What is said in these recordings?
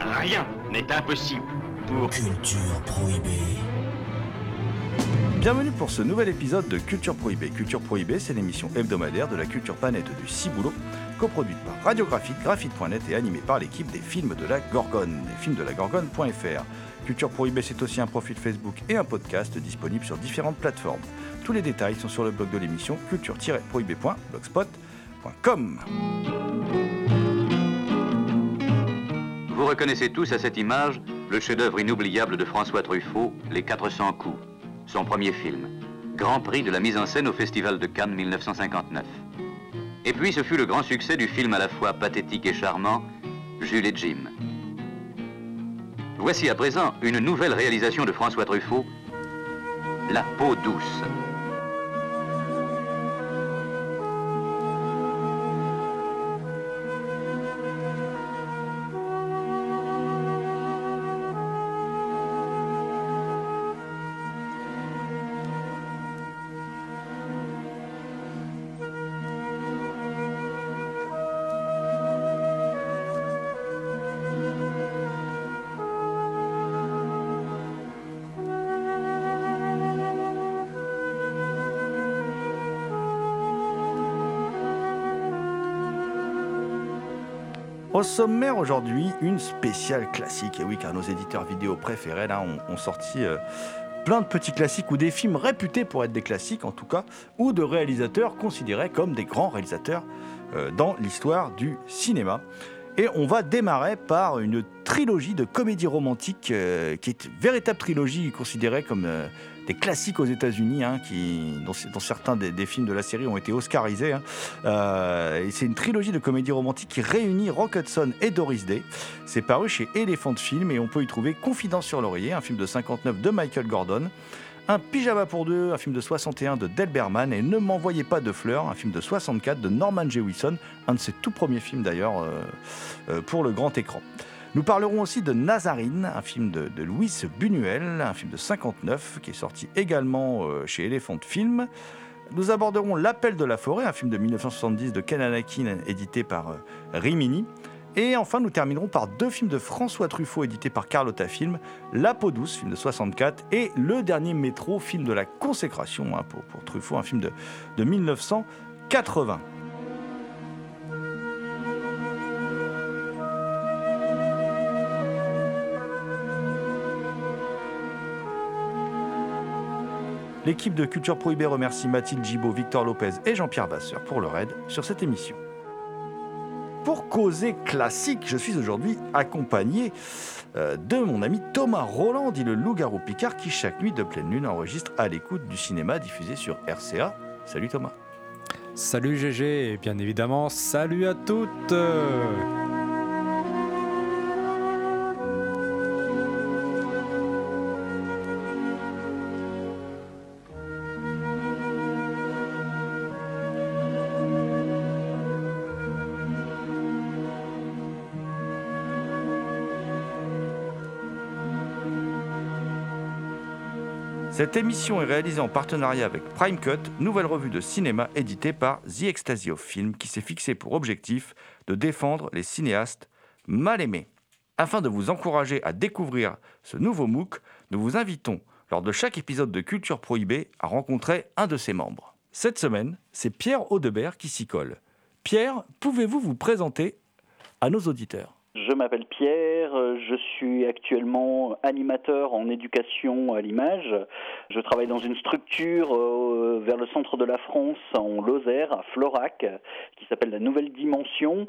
Rien n'est impossible pour... Culture prohibée. Bienvenue pour ce nouvel épisode de Culture Prohibée. Culture Prohibée, c'est l'émission hebdomadaire de la culture planète du Ciboulot, coproduite par Radiographite, Graphite.net et animée par l'équipe des films de la Gorgone, les films de la Gorgone.fr. Culture Prohibée, c'est aussi un profil Facebook et un podcast disponible sur différentes plateformes. Tous les détails sont sur le blog de l'émission culture-prohibée.blogspot.com. Vous reconnaissez tous à cette image le chef-d'œuvre inoubliable de François Truffaut, Les 400 coups, son premier film. Grand prix de la mise en scène au Festival de Cannes 1959. Et puis ce fut le grand succès du film à la fois pathétique et charmant, Jules et Jim. Voici à présent une nouvelle réalisation de François Truffaut, La peau douce. Sommaire aujourd'hui, une spéciale classique. Et oui, car nos éditeurs vidéo préférés ont, sorti euh, plein de petits classiques ou des films réputés pour être des classiques en tout cas, ou de réalisateurs considérés comme des grands réalisateurs euh, dans l'histoire du cinéma. Et on va démarrer par une trilogie de comédies romantiques euh, qui est une véritable trilogie considérée comme des classiques aux États-Unis, hein, qui, dont, certains des, films de la série ont été oscarisés. hein. Euh, et c'est une trilogie de comédies romantiques qui réunit Rock Hudson et Doris Day. C'est paru chez Elephant Film et on peut y trouver Confidence sur l'oreiller, un film de 59 de Michael Gordon. Un pyjama pour deux, un film de 61 de Del Berman, et Ne m'envoyez pas de fleurs, un film de 64 de Norman Jewison, un de ses tout premiers films d'ailleurs euh, euh, pour le grand écran. Nous parlerons aussi de Nazarine, un film de, Louis Buñuel, un film de 59 qui est sorti également euh, chez Elephant Film. Nous aborderons L'appel de la forêt, un film de 1970 de Ken Anakin édité par euh, Rimini. Et enfin, nous terminerons par deux films de François Truffaut édités par Carlotta Film, La peau douce, film de 64, et Le dernier métro, film de la consécration hein, pour, Truffaut, un film de 1980. L'équipe de Culture Prohibée remercie Mathilde Gibaud, Victor Lopez et Jean-Pierre Vasseur pour leur aide sur cette émission. Pour causer classique, je suis aujourd'hui accompagné euh, de mon ami Thomas Roland, dit le loup-garou Picard, qui chaque nuit de pleine lune enregistre à l'écoute du cinéma diffusé sur RCA. Salut Thomas. Salut GG et bien évidemment salut à toutes Cette émission est réalisée en partenariat avec Prime Cut, nouvelle revue de cinéma éditée par The Ecstasy of Film, qui s'est fixé pour objectif de défendre les cinéastes mal aimés. Afin de vous encourager à découvrir ce nouveau MOOC, nous vous invitons, lors de chaque épisode de Culture Prohibée, à rencontrer un de ses membres. Cette semaine, c'est Pierre Audebert qui s'y colle. Pierre, pouvez-vous vous présenter à nos auditeurs? Je m'appelle Pierre, euh, je suis actuellement animateur en éducation à l'image. Je travaille dans une structure euh, vers le centre de la France en Lozère, à Florac, qui s'appelle la Nouvelle Dimension.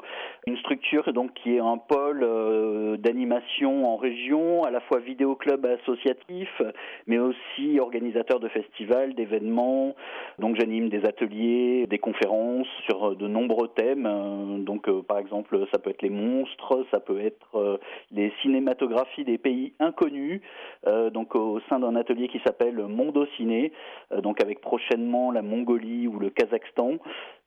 Une structure donc qui est un pôle euh, d'animation en région, à la fois vidéoclub associatif, mais aussi organisateur de festivals, d'événements. Donc j'anime des ateliers, des conférences sur de nombreux thèmes. Donc par exemple, ça peut être les monstres, peut être euh, les cinématographies des pays inconnus, euh, donc au sein d'un atelier qui s'appelle Mondo Ciné, euh, donc avec prochainement la Mongolie ou le Kazakhstan,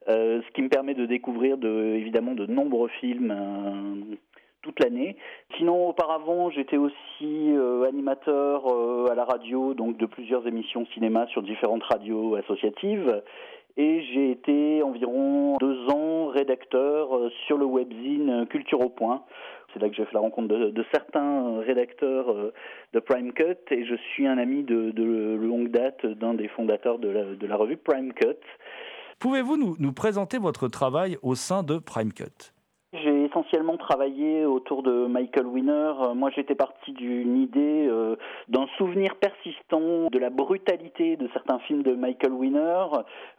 ce qui me permet de découvrir de, évidemment de nombreux films toute l'année. Sinon, auparavant, j'étais aussi animateur à la radio, donc de plusieurs émissions cinéma sur différentes radios associatives. Et j'ai été environ deux ans rédacteur sur le webzine Culture au Point, c'est là que j'ai fait la rencontre de, certains rédacteurs euh, de Prime Cut. Et je suis un ami de, longue date d'un des fondateurs de la, revue Prime Cut. Pouvez-vous nous, nous présenter votre travail au sein de Prime Cut? Essentiellement travaillé autour de Michael Winner. Euh, moi, j'étais parti d'une idée, euh, d'un souvenir persistant de la brutalité de certains films de Michael Winner.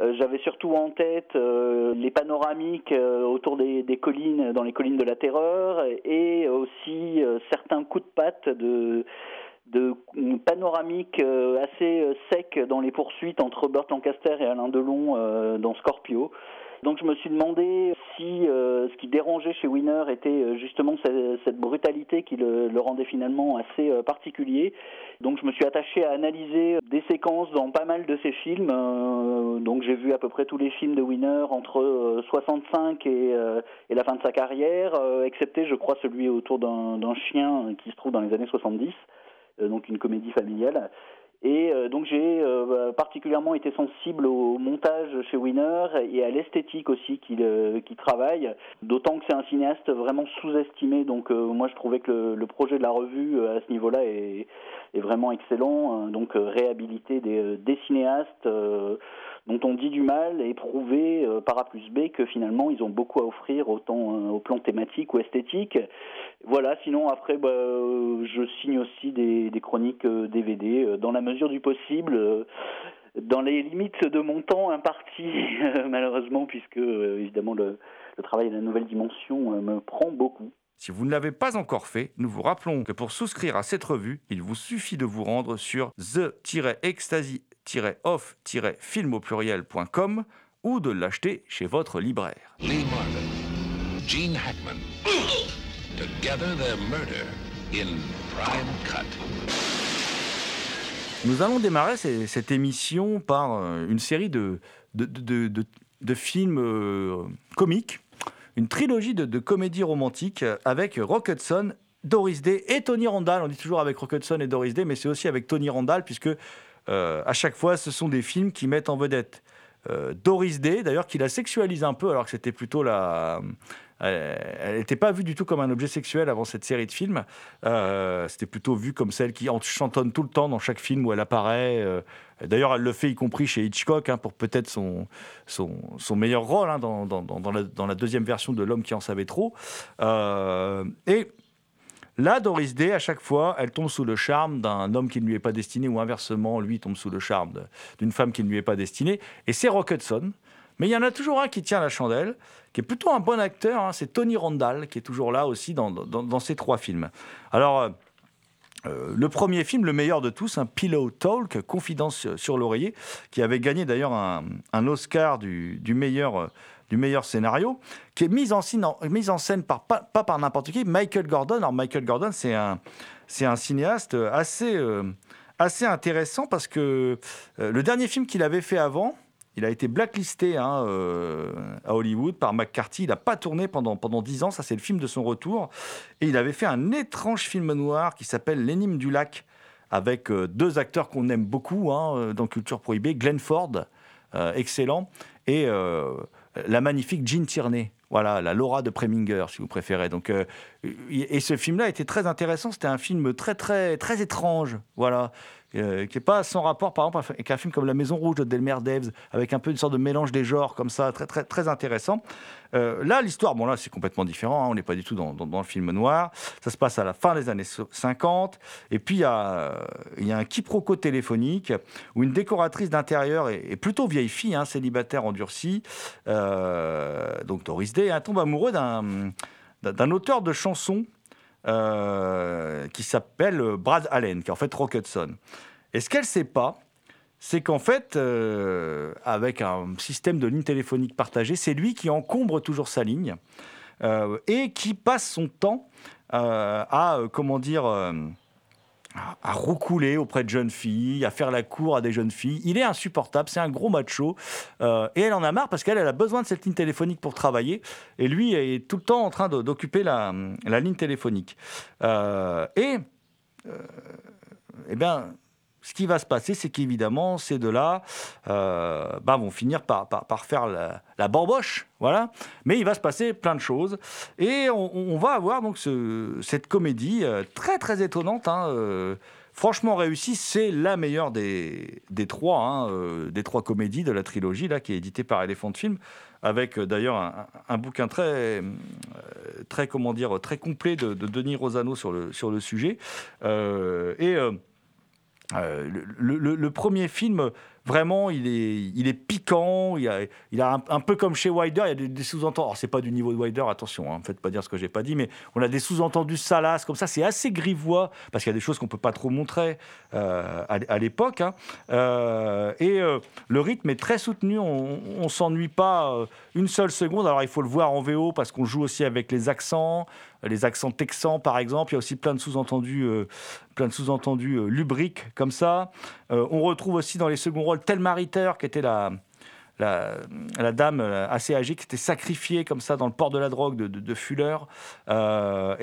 Euh, j'avais surtout en tête les panoramiques autour des, collines, dans les collines de la terreur, et aussi certains coups de patte de de panoramiques assez secs dans les poursuites entre Burt Lancaster et Alain Delon dans Scorpio. Donc je me suis demandé si euh, ce qui dérangeait chez Winner était euh, justement cette, brutalité qui le, rendait finalement assez euh, particulier. Donc je me suis attaché à analyser des séquences dans pas mal de ses films. donc j'ai vu à peu près tous les films de Winner entre 65 et, et, la fin de sa carrière, excepté je crois celui autour d'un chien qui se trouve dans les années 70 donc une comédie familiale. Et euh, donc j'ai euh, particulièrement été sensible au montage chez Winner et à l'esthétique aussi qu'il euh, travaille, d'autant que c'est un cinéaste vraiment sous-estimé. Donc moi je trouvais que le, projet de la revue à ce niveau-là est, est, vraiment excellent. Donc réhabiliter des, cinéastes dont on dit du mal et prouver par A plus B que finalement ils ont beaucoup à offrir autant au plan thématique ou esthétique. Voilà, sinon après bah, euh, je signe aussi des, chroniques DVD dans la mesure du possible dans les limites de mon temps imparti, malheureusement, puisque évidemment le, le, travail de la nouvelle dimension me prend beaucoup. Si vous ne l'avez pas encore fait, nous vous rappelons que pour souscrire à cette revue, il vous suffit de vous rendre sur the-ecstasy off-film au pluriel.com ou de l'acheter chez votre libraire. Lee Marvin, Gene Hackman. Together their murder in Prime Cut. Nous allons démarrer cette émission par euh, une série de, films euh, comiques, une trilogie de, comédies romantiques avec Rock Hudson, Doris Day et Tony Randall. On dit toujours avec Rock Hudson et Doris Day, mais c'est aussi avec Tony Randall, puisque euh, à chaque fois, ce sont des films qui mettent en vedette Doris Day, d'ailleurs, qui la sexualise un peu, alors que c'était plutôt la. Euh, elle n'était pas vue du tout comme un objet sexuel avant cette série de films. c'était plutôt vu comme celle qui chantonne tout le temps dans chaque film où elle apparaît. D'ailleurs, elle le fait y compris chez Hitchcock hein, pour peut-être son, meilleur rôle hein, dans, la, deuxième version de L'homme qui en savait trop. et Là, Doris Day, à chaque fois, elle tombe sous le charme d'un homme qui ne lui est pas destiné, ou inversement, lui tombe sous le charme d'une femme qui ne lui est pas destinée. Et c'est Rock Hudson. Mais il y en a toujours un qui tient la chandelle, qui est plutôt un bon acteur, hein. c'est Tony Randall, qui est toujours là aussi dans, ces trois films. Alors, euh, euh, le premier film, le meilleur de tous, un Pillow Talk, Confidence sur l'oreiller, qui avait gagné d'ailleurs un, Oscar du, meilleur du meilleur scénario, qui est mise en scène, en scène par, pas, par n'importe qui, Michael Gordon. Alors Michael Gordon, c'est un, un cinéaste assez, euh, assez intéressant parce que euh, le dernier film qu'il avait fait avant, il a été blacklisté hein, euh, à Hollywood par McCarthy. Il n'a pas tourné pendant, pendant 10 ans. Ça, c'est le film de son retour. Et il avait fait un étrange film noir qui s'appelle L'énigme du lac, avec deux acteurs qu'on aime beaucoup hein, dans Culture Prohibée. Glenn Ford, excellent, et la magnifique Jean Tierney. Voilà, la Laura de Preminger, si vous préférez. Donc, euh, et ce film-là était très intéressant. C'était un film très, très, très étrange. Voilà, euh, qui n'est pas sans rapport, par exemple, avec un film comme La Maison Rouge de Delmer Devs, avec un peu une sorte de mélange des genres comme ça, très, très, très intéressant. Euh, là, l'histoire, bon là, c'est complètement différent, hein, on n'est pas du tout dans, dans, le film noir. Ça se passe à la fin des années 50, et puis il y a, y a un quiproquo téléphonique où une décoratrice d'intérieur est, plutôt vieille fille, hein, célibataire endurcie, euh, donc Doris Day, hein, tombe amoureux d'un auteur de chansons euh, qui s'appelle Brad Allen, qui est en fait Rock Hudson. Et ce qu'elle ne sait pas, c'est qu'en fait, euh, avec un système de ligne téléphonique partagée, c'est lui qui encombre toujours sa ligne euh, et qui passe son temps à, comment dire, à roucouler auprès de jeunes filles, à faire la cour à des jeunes filles. Il est insupportable, c'est un gros macho. Euh, et elle en a marre parce qu'elle a besoin de cette ligne téléphonique pour travailler. Et lui est tout le temps en train d'occuper la, ligne téléphonique. Euh, et, euh, eh bien, ce qui va se passer, c'est qu'évidemment, ces deux-là euh, bah, vont finir par, par, faire la, la, voilà. Mais il va se passer plein de choses. Et on, va avoir donc ce, cette comédie euh, très, très étonnante. Hein, euh, franchement réussie, c'est la meilleure des, des trois, hein, des trois comédies de la trilogie, là, qui est éditée par Elephant Film, avec d'ailleurs un, un, bouquin très, très, comment dire, très complet de, de Denis Rosano sur le, sur le sujet. et euh, le, premier film, vraiment, il est, il est piquant. Il a, il a un, peu comme chez Wider, il y a des, sous-entendus. Alors, c'est pas du niveau de Wider, attention, hein, faites pas dire ce que j'ai pas dit, mais on a des sous-entendus salaces comme ça. C'est assez grivois parce qu'il y a des choses qu'on peut pas trop montrer euh, à, l'époque. Hein. Euh, et le rythme est très soutenu. On, on s'ennuie pas une seule seconde. Alors, il faut le voir en VO parce qu'on joue aussi avec les accents les accents texans par exemple. Il y a aussi plein de sous-entendus, euh, plein de sous-entendus euh, lubriques comme ça. Euh, on retrouve aussi dans les seconds rôles Thelma Ritter qui était la, la, dame assez âgée qui était sacrifiée comme ça dans le port de la drogue de, de, Fuller. et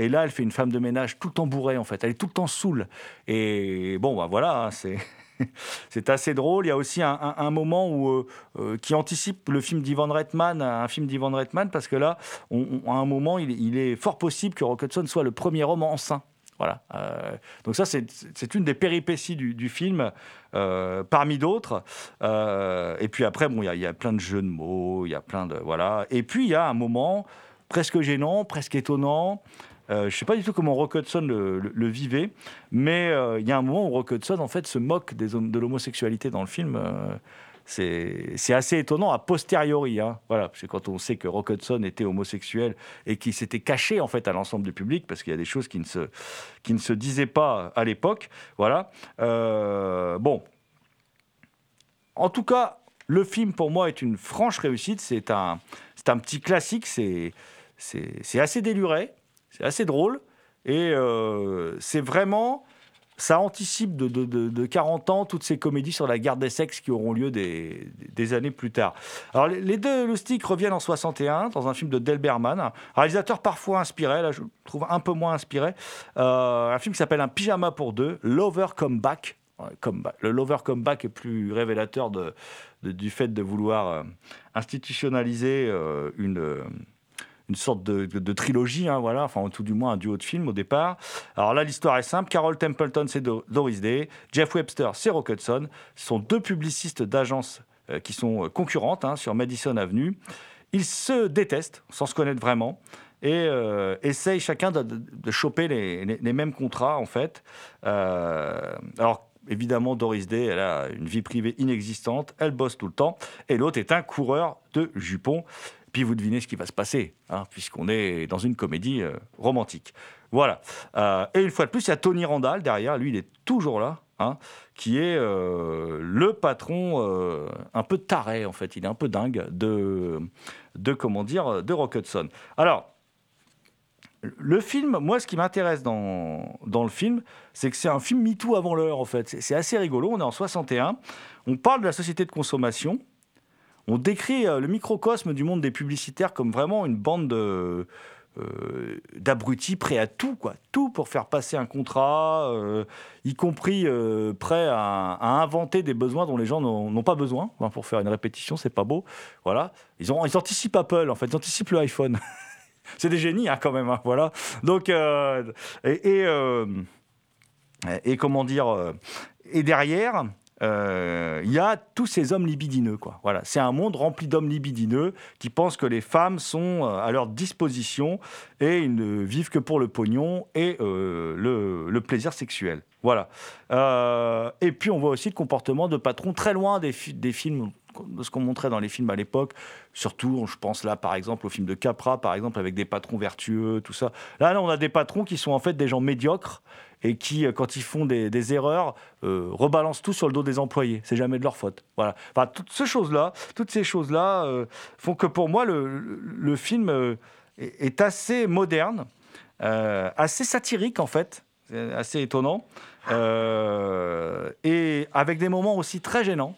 là, elle fait une femme de ménage tout le temps bourrée en fait. Elle est tout le temps saoule. Et bon, bah voilà, hein, c'est c'est assez drôle. Il y a aussi un, moment où, euh, euh, qui anticipe le film d'Ivan Reitman, un film d'Ivan Reitman, parce que là, à un moment, il, est fort possible que Rock Hudson soit le premier homme enceint. Voilà. Euh, donc ça, c'est une des péripéties du, film, parmi d'autres. et puis après, bon, il y, y, a plein de jeux de mots, il y a plein de voilà. Et puis il y a un moment presque gênant, presque étonnant. Euh, je ne sais pas du tout comment Rock Hudson le, vivait, mais euh, il y a un moment où Rock Hudson en fait se moque de l'homosexualité dans le film. Euh, c'est assez étonnant a posteriori, hein. voilà, que quand on sait que Rock Hudson était homosexuel et qu'il s'était caché en fait à l'ensemble du public, parce qu'il y a des choses qui ne se, disaient pas à l'époque, voilà. bon, en tout cas, le film pour moi est une franche réussite. C'est un, c'est petit classique. C'est, c'est assez déluré. C'est assez drôle. Et euh, c'est vraiment. Ça anticipe de, de, 40 ans toutes ces comédies sur la guerre des sexes qui auront lieu des, des années plus tard. Alors, les, deux loustiques reviennent en 61 dans un film de Delberman, un réalisateur parfois inspiré, là je trouve un peu moins inspiré. Euh, un film qui s'appelle Un pyjama pour deux, Lover Come Back. Le Lover Come Back est plus révélateur de, du fait de vouloir euh, institutionnaliser une une sorte de, trilogie, hein, voilà, enfin tout du moins un duo de films au départ. Alors là, l'histoire est simple. Carol Templeton, c'est Doris Day. Jeff Webster, c'est Rock Hudson. Ce sont deux publicistes d'agences euh, qui sont euh, concurrentes hein, sur Madison Avenue. Ils se détestent, sans se connaître vraiment, et euh, essayent chacun de, choper les, mêmes contrats, en fait. alors, évidemment, Doris Day, elle a une vie privée inexistante, elle bosse tout le temps, et l'autre est un coureur de jupons vous devinez ce qui va se passer, hein, puisqu'on est dans une comédie euh, romantique. Voilà. Euh, et une fois de plus, il y a Tony Randall derrière, lui, il est toujours là, hein, qui est euh, le patron un peu taré, en fait, il est un peu dingue de, de comment dire, de Rock Hudson. Alors, le film, moi, ce qui m'intéresse dans, dans le film, c'est que c'est un film MeToo avant l'heure, en fait. C'est assez rigolo, on est en 61, on parle de la société de consommation, on décrit euh, le microcosme du monde des publicitaires comme vraiment une bande de, euh, d'abrutis prêts à tout, quoi. Tout pour faire passer un contrat, euh, y compris prêts à, inventer des besoins dont les gens n'ont pas besoin. pour faire une répétition, c'est pas beau. Voilà. Ils, anticipent Apple, en fait. Ils anticipent le iPhone. c'est des génies, hein, quand même. Hein, voilà. Donc, et comment dire, et derrière, il y a tous ces hommes libidineux. Quoi. Voilà, c'est un monde rempli d'hommes libidineux qui pensent que les femmes sont euh, à leur disposition et ils ne vivent que pour le pognon et le, le, plaisir sexuel. Voilà. et puis on voit aussi le comportement de patrons très loin des, films de ce qu'on montrait dans les films à l'époque. Surtout, je pense là, par exemple, au film de Capra, par exemple, avec des patrons vertueux, tout ça. Là, on a des patrons qui sont en fait des gens médiocres et qui, euh, quand ils font des, erreurs, euh, rebalancent tout sur le dos des employés. C'est jamais de leur faute. Voilà. Enfin, toutes ces choses-là, toutes ces choses-là euh, font que pour moi, le, film est, assez moderne, assez satirique en fait, assez étonnant, et avec des moments aussi très gênants.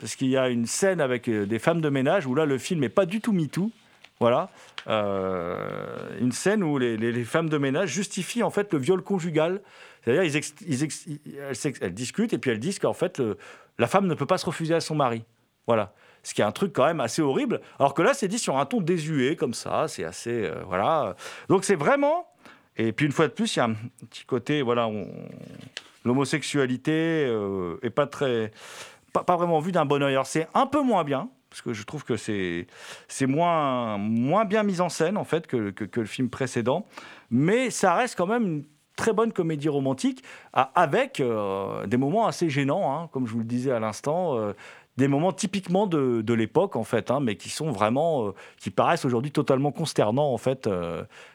Parce qu'il y a une scène avec des femmes de ménage où là, le film n'est pas du tout MeToo. Voilà. Euh, une scène où les, femmes de ménage justifient en fait le viol conjugal. C'est-à-dire, ils, discutent et puis elles disent qu'en fait, la femme ne peut pas se refuser à son mari. Voilà. Ce qui est un truc quand même assez horrible. Alors que là, c'est dit sur un ton désuet, comme ça. C'est assez. Euh, voilà. Donc, c'est vraiment. Et puis, une fois de plus, il y a un petit côté. Voilà. L'homosexualité euh, est pas très. Pas, pas vraiment vue d'un bon oeil. Alors, c'est un peu moins bien parce que je trouve que c'est moins, bien mis en scène en fait que, le film précédent, mais ça reste quand même une très bonne comédie romantique avec euh, des moments assez gênants, hein, comme je vous le disais à l'instant. Euh, des moments typiquement de, l'époque en fait, hein, mais qui sont vraiment, euh, qui paraissent aujourd'hui totalement consternants en fait.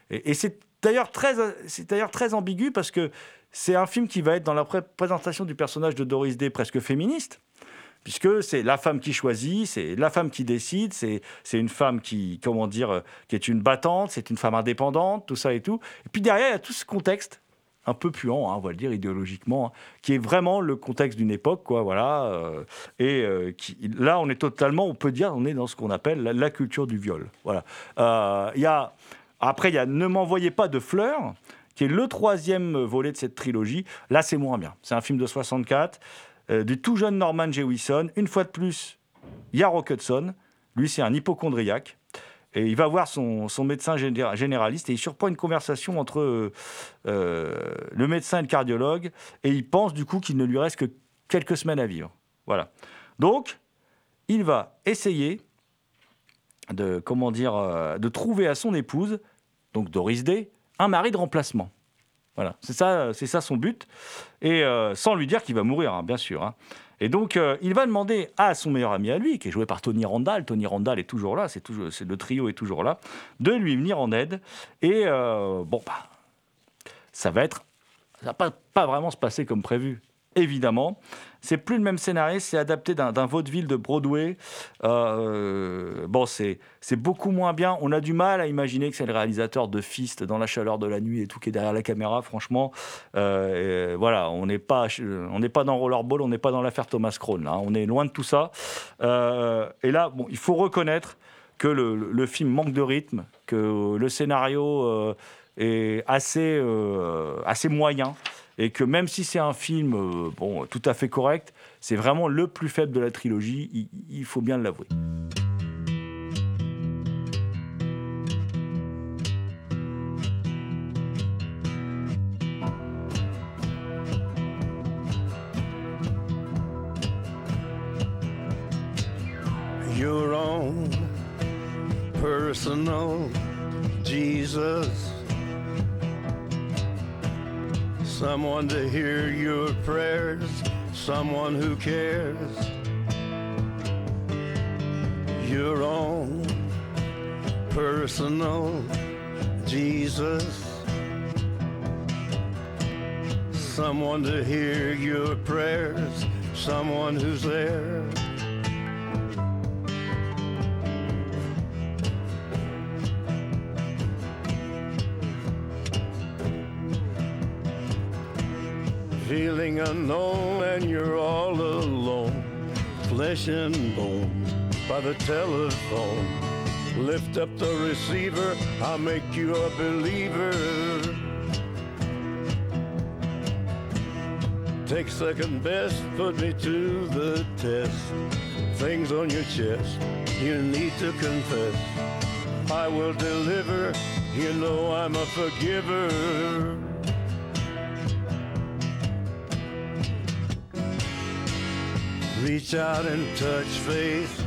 et, c'est d'ailleurs très ambigu parce que c'est un film qui va être dans la présentation du personnage de Doris Day presque féministe puisque c'est la femme qui choisit, c'est la femme qui décide, c'est une femme qui, comment dire, qui est une battante, c'est une femme indépendante, tout ça et tout. Et puis derrière, il y a tout ce contexte un peu puant, hein, on va le dire idéologiquement, hein, qui est vraiment le contexte d'une époque, quoi, voilà. Euh, et euh, là, on est totalement, on peut dire, on est dans ce qu'on appelle la, culture du viol, voilà. Euh, y a, après, il y a Ne m'envoyez pas de fleurs, qui est le troisième volet de cette trilogie. Là, c'est moins bien. C'est un film de 64. Euh, du tout jeune Norman Jewison. Une fois de plus, il y a Rock Hudson. Lui, c'est un hypochondriaque. Et il va voir son, médecin généraliste et il surprend une conversation entre euh, euh, le médecin et le cardiologue. Et il pense du coup qu'il ne lui reste que quelques semaines à vivre. Voilà. Donc, il va essayer de, comment dire, de trouver à son épouse, donc Doris Day, un mari de remplacement. Voilà, c'est ça, c'est ça son but, et euh, sans lui dire qu'il va mourir, hein, bien sûr. Hein. Et donc, euh, il va demander à son meilleur ami à lui, qui est joué par Tony Randall, Tony Randall est toujours là, c'est toujours, le trio est toujours là, de lui venir en aide. Et euh, bon, bah, ça va être, ça va pas vraiment se passer comme prévu, évidemment. C'est plus le même scénario, c'est adapté d'un vaudeville de Broadway. Euh, bon, c'est beaucoup moins bien. On a du mal à imaginer que c'est le réalisateur de Fist dans la chaleur de la nuit et tout qui est derrière la caméra. Franchement, euh, voilà, on n'est pas, pas dans Rollerball, on n'est pas dans l'affaire Thomas Crown. Là, on est loin de tout ça. Euh, et là, bon, il faut reconnaître que le, film manque de rythme, que le scénario est assez moyen et que même si c'est un film euh, tout à fait correct, c'est vraiment le plus faible de la trilogie, il, il faut bien l'avouer. care. I'll make you a believer. Take second best, put me to the test. Things on your chest, you need to confess. I will deliver, you know I'm a forgiver. Reach out and touch faith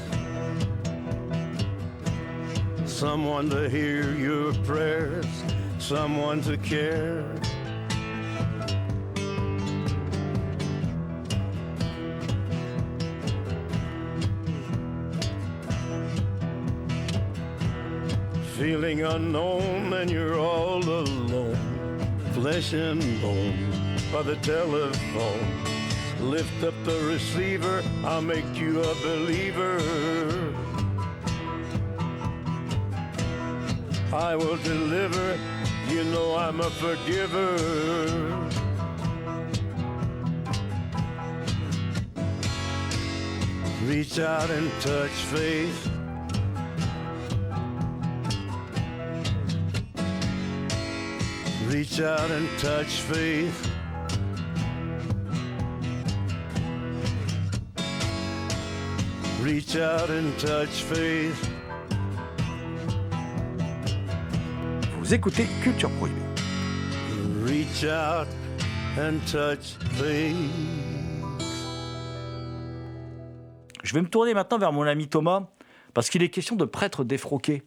Someone to hear your prayers, someone to care. Feeling unknown and you're all alone, flesh and bone by the telephone. Lift up the receiver, I'll make you a believer. I will deliver, you know I'm a forgiver. Reach out and touch faith. Reach out and touch faith. Reach out and touch faith. Vous écoutez Culture Prohibée. Reach out and touch faith. Je vais me tourner maintenant vers mon ami Thomas, parce qu'il est question de prêtre défroqué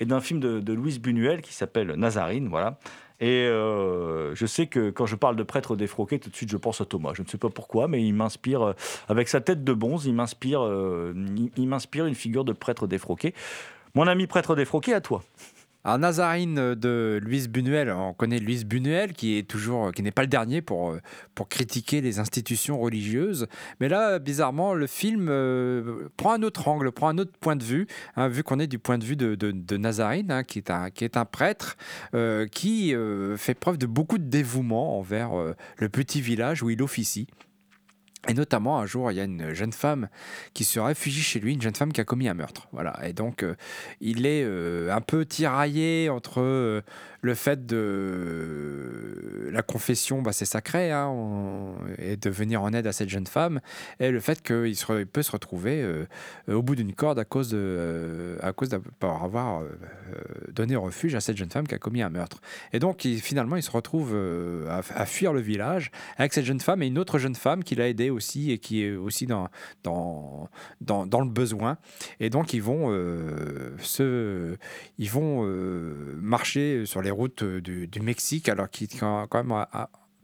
et d'un film de, de Louise Buñuel qui s'appelle Nazarine, voilà. Et euh, je sais que quand je parle de prêtre défroqué, tout de suite je pense à Thomas. Je ne sais pas pourquoi, mais il m'inspire, euh, avec sa tête de bonze, il m'inspire, euh, il, il m'inspire une figure de prêtre défroqué. Mon ami prêtre défroqué, à toi. Alors Nazarine de Louise Buñuel, on connaît Louise Buñuel qui est toujours, qui n'est pas le dernier pour, pour critiquer les institutions religieuses. Mais là, bizarrement, le film euh, prend un autre angle, prend un autre point de vue, hein, vu qu'on est du point de vue de, de, Nazarine, hein, qui, est un, qui est un prêtre euh, qui euh, fait preuve de beaucoup de dévouement envers euh, le petit village où il officie. Et notamment, un jour, il y a une jeune femme qui se réfugie chez lui, une jeune femme qui a commis un meurtre. Voilà. Et donc, euh, il est euh, un peu tiraillé entre euh, le fait de la confession, bah, c'est sacré, hein, et de venir en aide à cette jeune femme, et le fait qu'il peut se retrouver euh, au bout d'une corde à cause de, euh, à cause d'avoir avoir euh, euh, donné refuge à cette jeune femme qui a commis un meurtre. Et donc, finalement, il se retrouve à, fuir le village avec cette jeune femme et une autre jeune femme qui l'a aidé aussi et qui est aussi dans, dans, dans, dans le besoin. Et donc, ils vont, se, ils vont marcher sur les routes du, du Mexique, alors qu'ils sont quand même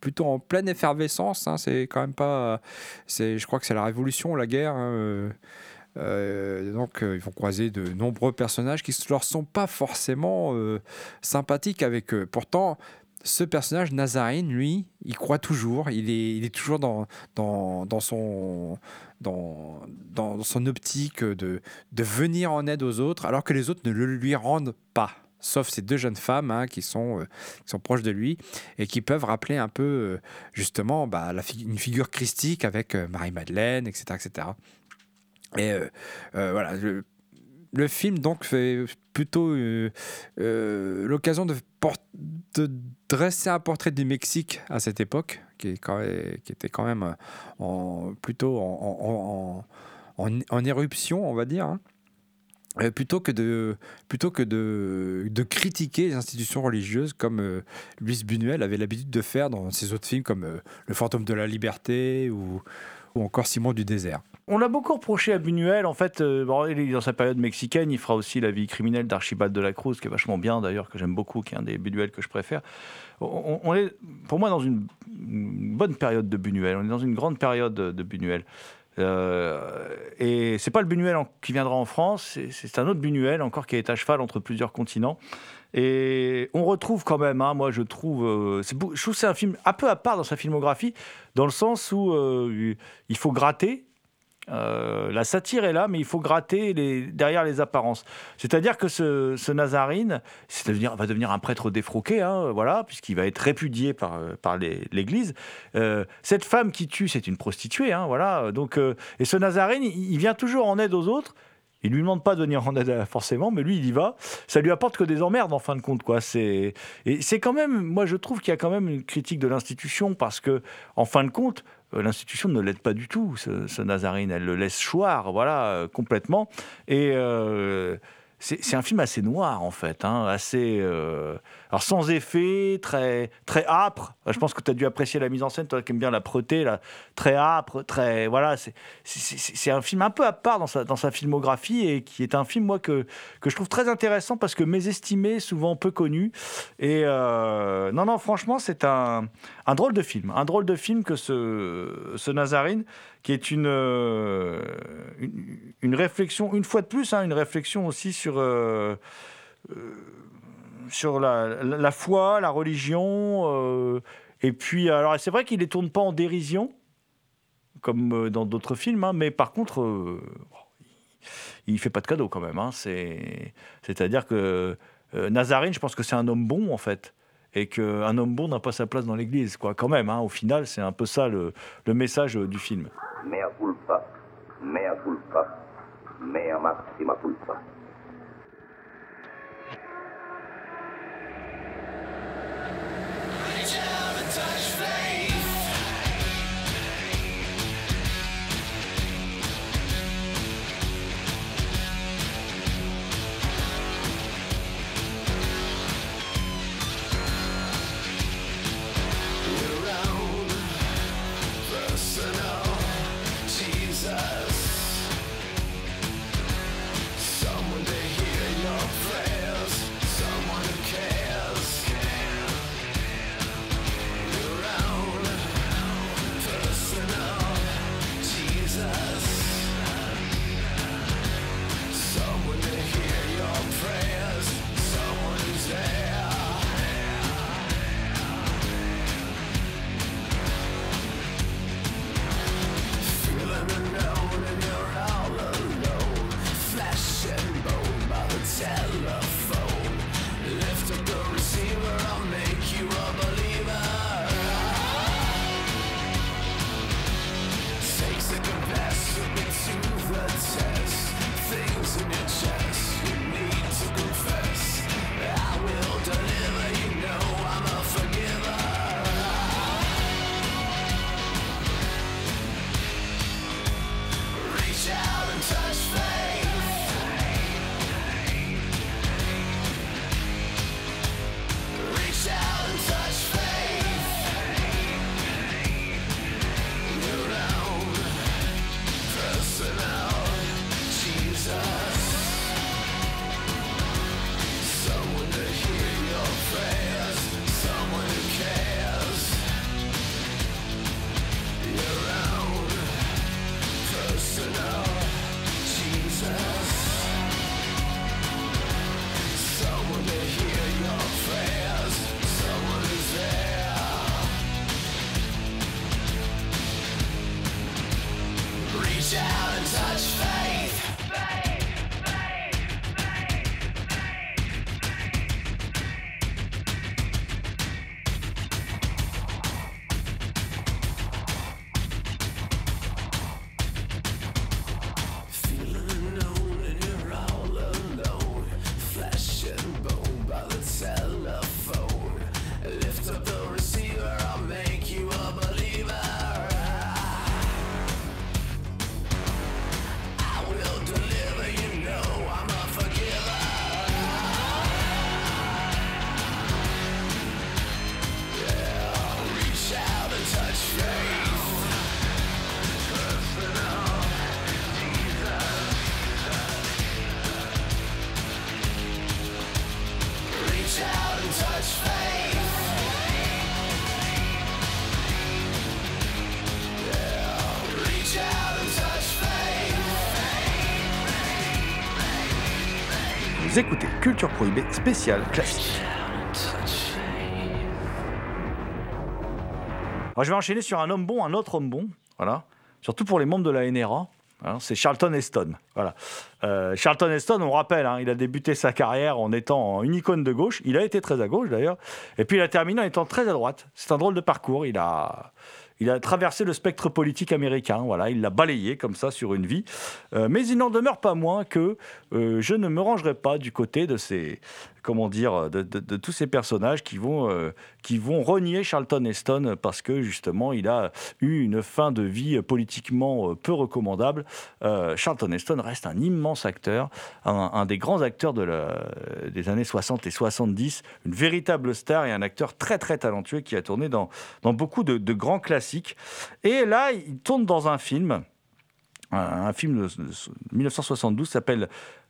plutôt en pleine effervescence. hein. c'est quand même pas. C'est, je crois que c'est la révolution, la guerre. hein, euh, euh, donc, euh, ils vont croiser de nombreux personnages qui ne leur sont pas forcément euh, sympathiques avec eux. Pourtant, ce personnage, Nazarine, lui, il croit toujours. Il est, il est toujours dans, dans, dans son, dans, dans son optique de, de venir en aide aux autres, alors que les autres ne le lui rendent pas. Sauf ces deux jeunes femmes hein, qui, sont, euh, qui sont proches de lui et qui peuvent rappeler un peu, euh, justement, bah, une figure christique avec euh, Marie-Madeleine, etc., etc. Et voilà, le, film donc fait plutôt l'occasion de, dresser un portrait du Mexique à cette époque, qui, était quand même plutôt en éruption, on va dire. hein. Euh, plutôt que de plutôt que de, de critiquer les institutions religieuses comme euh, Luis Buñuel avait l'habitude de faire dans ses autres films comme euh, Le fantôme de la liberté ou, ou encore Simon du désert. On l'a beaucoup reproché à Buñuel. En fait, bon, dans sa période mexicaine, il fera aussi La vie criminelle d'Archibald de la Cruz, qui est vachement bien d'ailleurs, que j'aime beaucoup, qui est un des Buñuel que je préfère. On, on est, pour moi, dans une, une bonne période de Buñuel. On est dans une grande période de, de Buñuel. Euh, et c'est pas le Buñuel qui viendra en France, c'est- un autre Buñuel encore qui est à cheval entre plusieurs continents. Et on retrouve quand même, hein, moi je trouve, euh, je trouve c'est un film un peu à part dans sa filmographie, dans le sens où euh, il faut gratter, Euh, la satire est là, mais il faut gratter derrière les apparences. C'est-à-dire que ce, Nazarine va devenir un prêtre défroqué, hein, voilà, puisqu'il va être répudié par, euh, l'Église. Euh, cette femme qui tue, c'est une prostituée, hein, voilà. Donc, et ce Nazarine, il, vient toujours en aide aux autres. Il lui demande pas de venir en aide forcément, mais lui, il y va. Ça lui apporte que des emmerdes en fin de compte, quoi. C'est et c'est quand même, moi, je trouve qu'il y a quand même une critique de l'institution parce que, en fin de compte, l'institution ne l'aide pas du tout. Ce, Nazarine, elle le laisse choir, voilà, euh, complètement. Et euh, c'est un film assez noir en fait, hein, assez euh, alors sans effet, très très âpre. Je pense que tu as dû apprécier la mise en scène, toi qui aimes bien la preté, là, très âpre, très voilà. C'est un film un peu à part dans sa dans sa filmographie et qui est un film moi que que je trouve très intéressant parce que mésestimé, souvent peu connu. Et euh, non non, franchement, c'est un un drôle de film, un drôle de film que ce Nazarine qui est une, euh, une, une réflexion, une fois de plus, hein, une réflexion aussi sur, euh, euh, sur la, foi, la religion. euh, et puis, alors, c'est vrai qu'il ne les tourne pas en dérision, comme euh, dans d'autres films, hein, mais par contre, euh, il fait pas de cadeau quand même. hein, c'est, c'est-à-dire que euh, je pense que c'est un homme bon, en fait. Et qu'un homme bon n'a pas sa place dans l'église, quoi, quand même. hein, au final, c'est un peu ça le, le message euh, du film. Mea culpa, mea culpa, mea maxima culpa. Culture Prohibée spéciale classique. Alors, je vais enchaîner sur un homme bon, un autre homme bon, voilà. Surtout pour les membres de la NRA. hein, c'est Charlton Heston. Voilà. Euh, Charlton Heston, on rappelle, hein, il a débuté sa carrière en étant une icône de gauche. Il a été très à gauche d'ailleurs. Et puis il a terminé en étant très à droite. C'est un drôle de parcours. Il a, il a traversé le spectre politique américain. Voilà, il l'a balayé comme ça sur une vie. Euh, mais il n'en demeure pas moins que euh, je ne me rangerai pas du côté de ces, comment dire, de, tous ces personnages qui vont, euh, qui vont renier Charlton Heston parce que justement il a eu une fin de vie politiquement euh, peu recommandable. Euh, Charlton Heston reste un immense acteur, un, des grands acteurs des années 60 et 70, une véritable star et un acteur très très talentueux qui a tourné dans, dans beaucoup de, de grands classiques. Et là, il tourne dans un film, un, film de 1972 s'appelle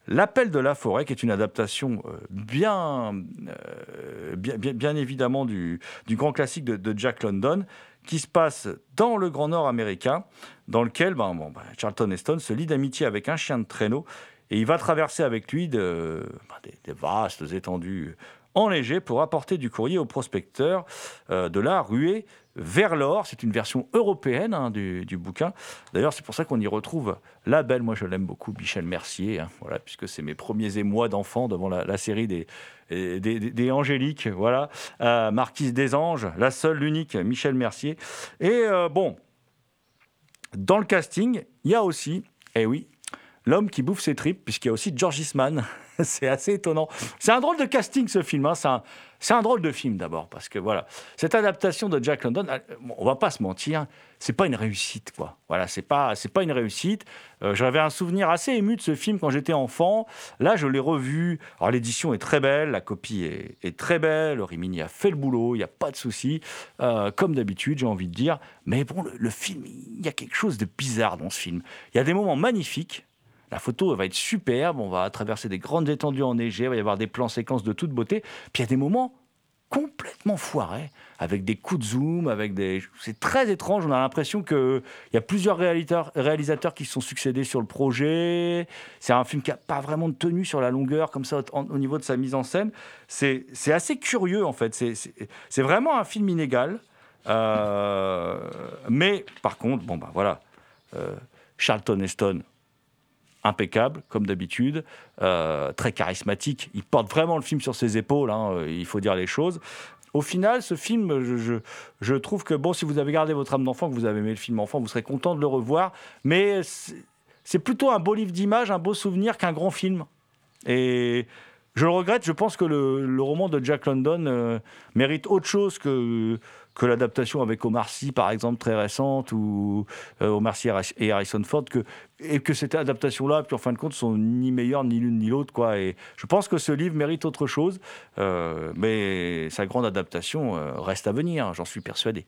L'appel de la forêt, qui est une adaptation euh, bien, euh, bien, évidemment du, grand classique de, Jack London, qui se passe dans le Grand Nord américain, dans lequel ben, ben, Charlton Heston se lie d'amitié avec un chien de traîneau, et il va traverser avec lui ben, des, vastes étendues enneigées pour apporter du courrier aux prospecteurs euh, de la ruée vers l'or. C'est une version européenne hein, du, bouquin. D'ailleurs, c'est pour ça qu'on y retrouve la belle, moi je l'aime beaucoup, Michel Mercier, hein, voilà, puisque c'est mes premiers émois d'enfant devant la, série des- des Angéliques, voilà, Euh, Marquise des Anges, la seule, l'unique, Michel Mercier. Et euh, bon, dans le casting, il y a aussi, eh oui, l'homme qui bouffe ses tripes, puisqu'il y a aussi George Eastman. c'est assez étonnant. C'est un drôle de casting ce film. hein. C'est un, drôle de film d'abord, parce que voilà, cette adaptation de Jack London, on va pas se mentir, c'est pas une réussite, quoi. Voilà, c'est pas, c'est pas une réussite. Euh, J'avais un souvenir assez ému de ce film quand j'étais enfant. Là, je l'ai revu. Alors l'édition est très belle, la copie est, très belle. Rimini a fait le boulot, il n'y a pas de souci. Euh, comme d'habitude, j'ai envie de dire. Mais bon, le film, il y a quelque chose de bizarre dans ce film. Il y a des moments magnifiques. La photo va être superbe, on va traverser des grandes étendues enneigées, il va y avoir des plans séquences de toute beauté. Puis il y a des moments complètement foirés, avec des coups de zoom, avec des... C'est très étrange, on a l'impression qu'il y a plusieurs réalisateurs, qui se sont succédés sur le projet. C'est un film qui n'a pas vraiment de tenue sur la longueur, comme ça, au, au niveau de sa mise en scène. C'est assez curieux, en fait. C'est vraiment un film inégal. Euh, mais, par contre, bon, bah voilà, euh, Charlton Heston, impeccable, comme d'habitude, euh, très charismatique. Il porte vraiment le film sur ses épaules, hein, euh, il faut dire les choses. Au final, ce film, je, je- trouve que, bon, si vous avez gardé votre âme d'enfant, que vous avez aimé le film enfant, vous serez content de le revoir. Mais c'est plutôt un beau livre d'images, un beau souvenir qu'un grand film. Et je le regrette, je pense que le, le roman de Jack London euh, mérite autre chose que, que l'adaptation avec Omar Sy, par exemple, très récente, ou euh, Omar Sy et Harrison Ford, que, et que cette adaptation-là, puis en fin de compte, sont ni meilleures ni l'une ni l'autre. Quoi. Et je pense que ce livre mérite autre chose, euh, mais sa grande adaptation euh, reste à venir, j'en suis persuadé.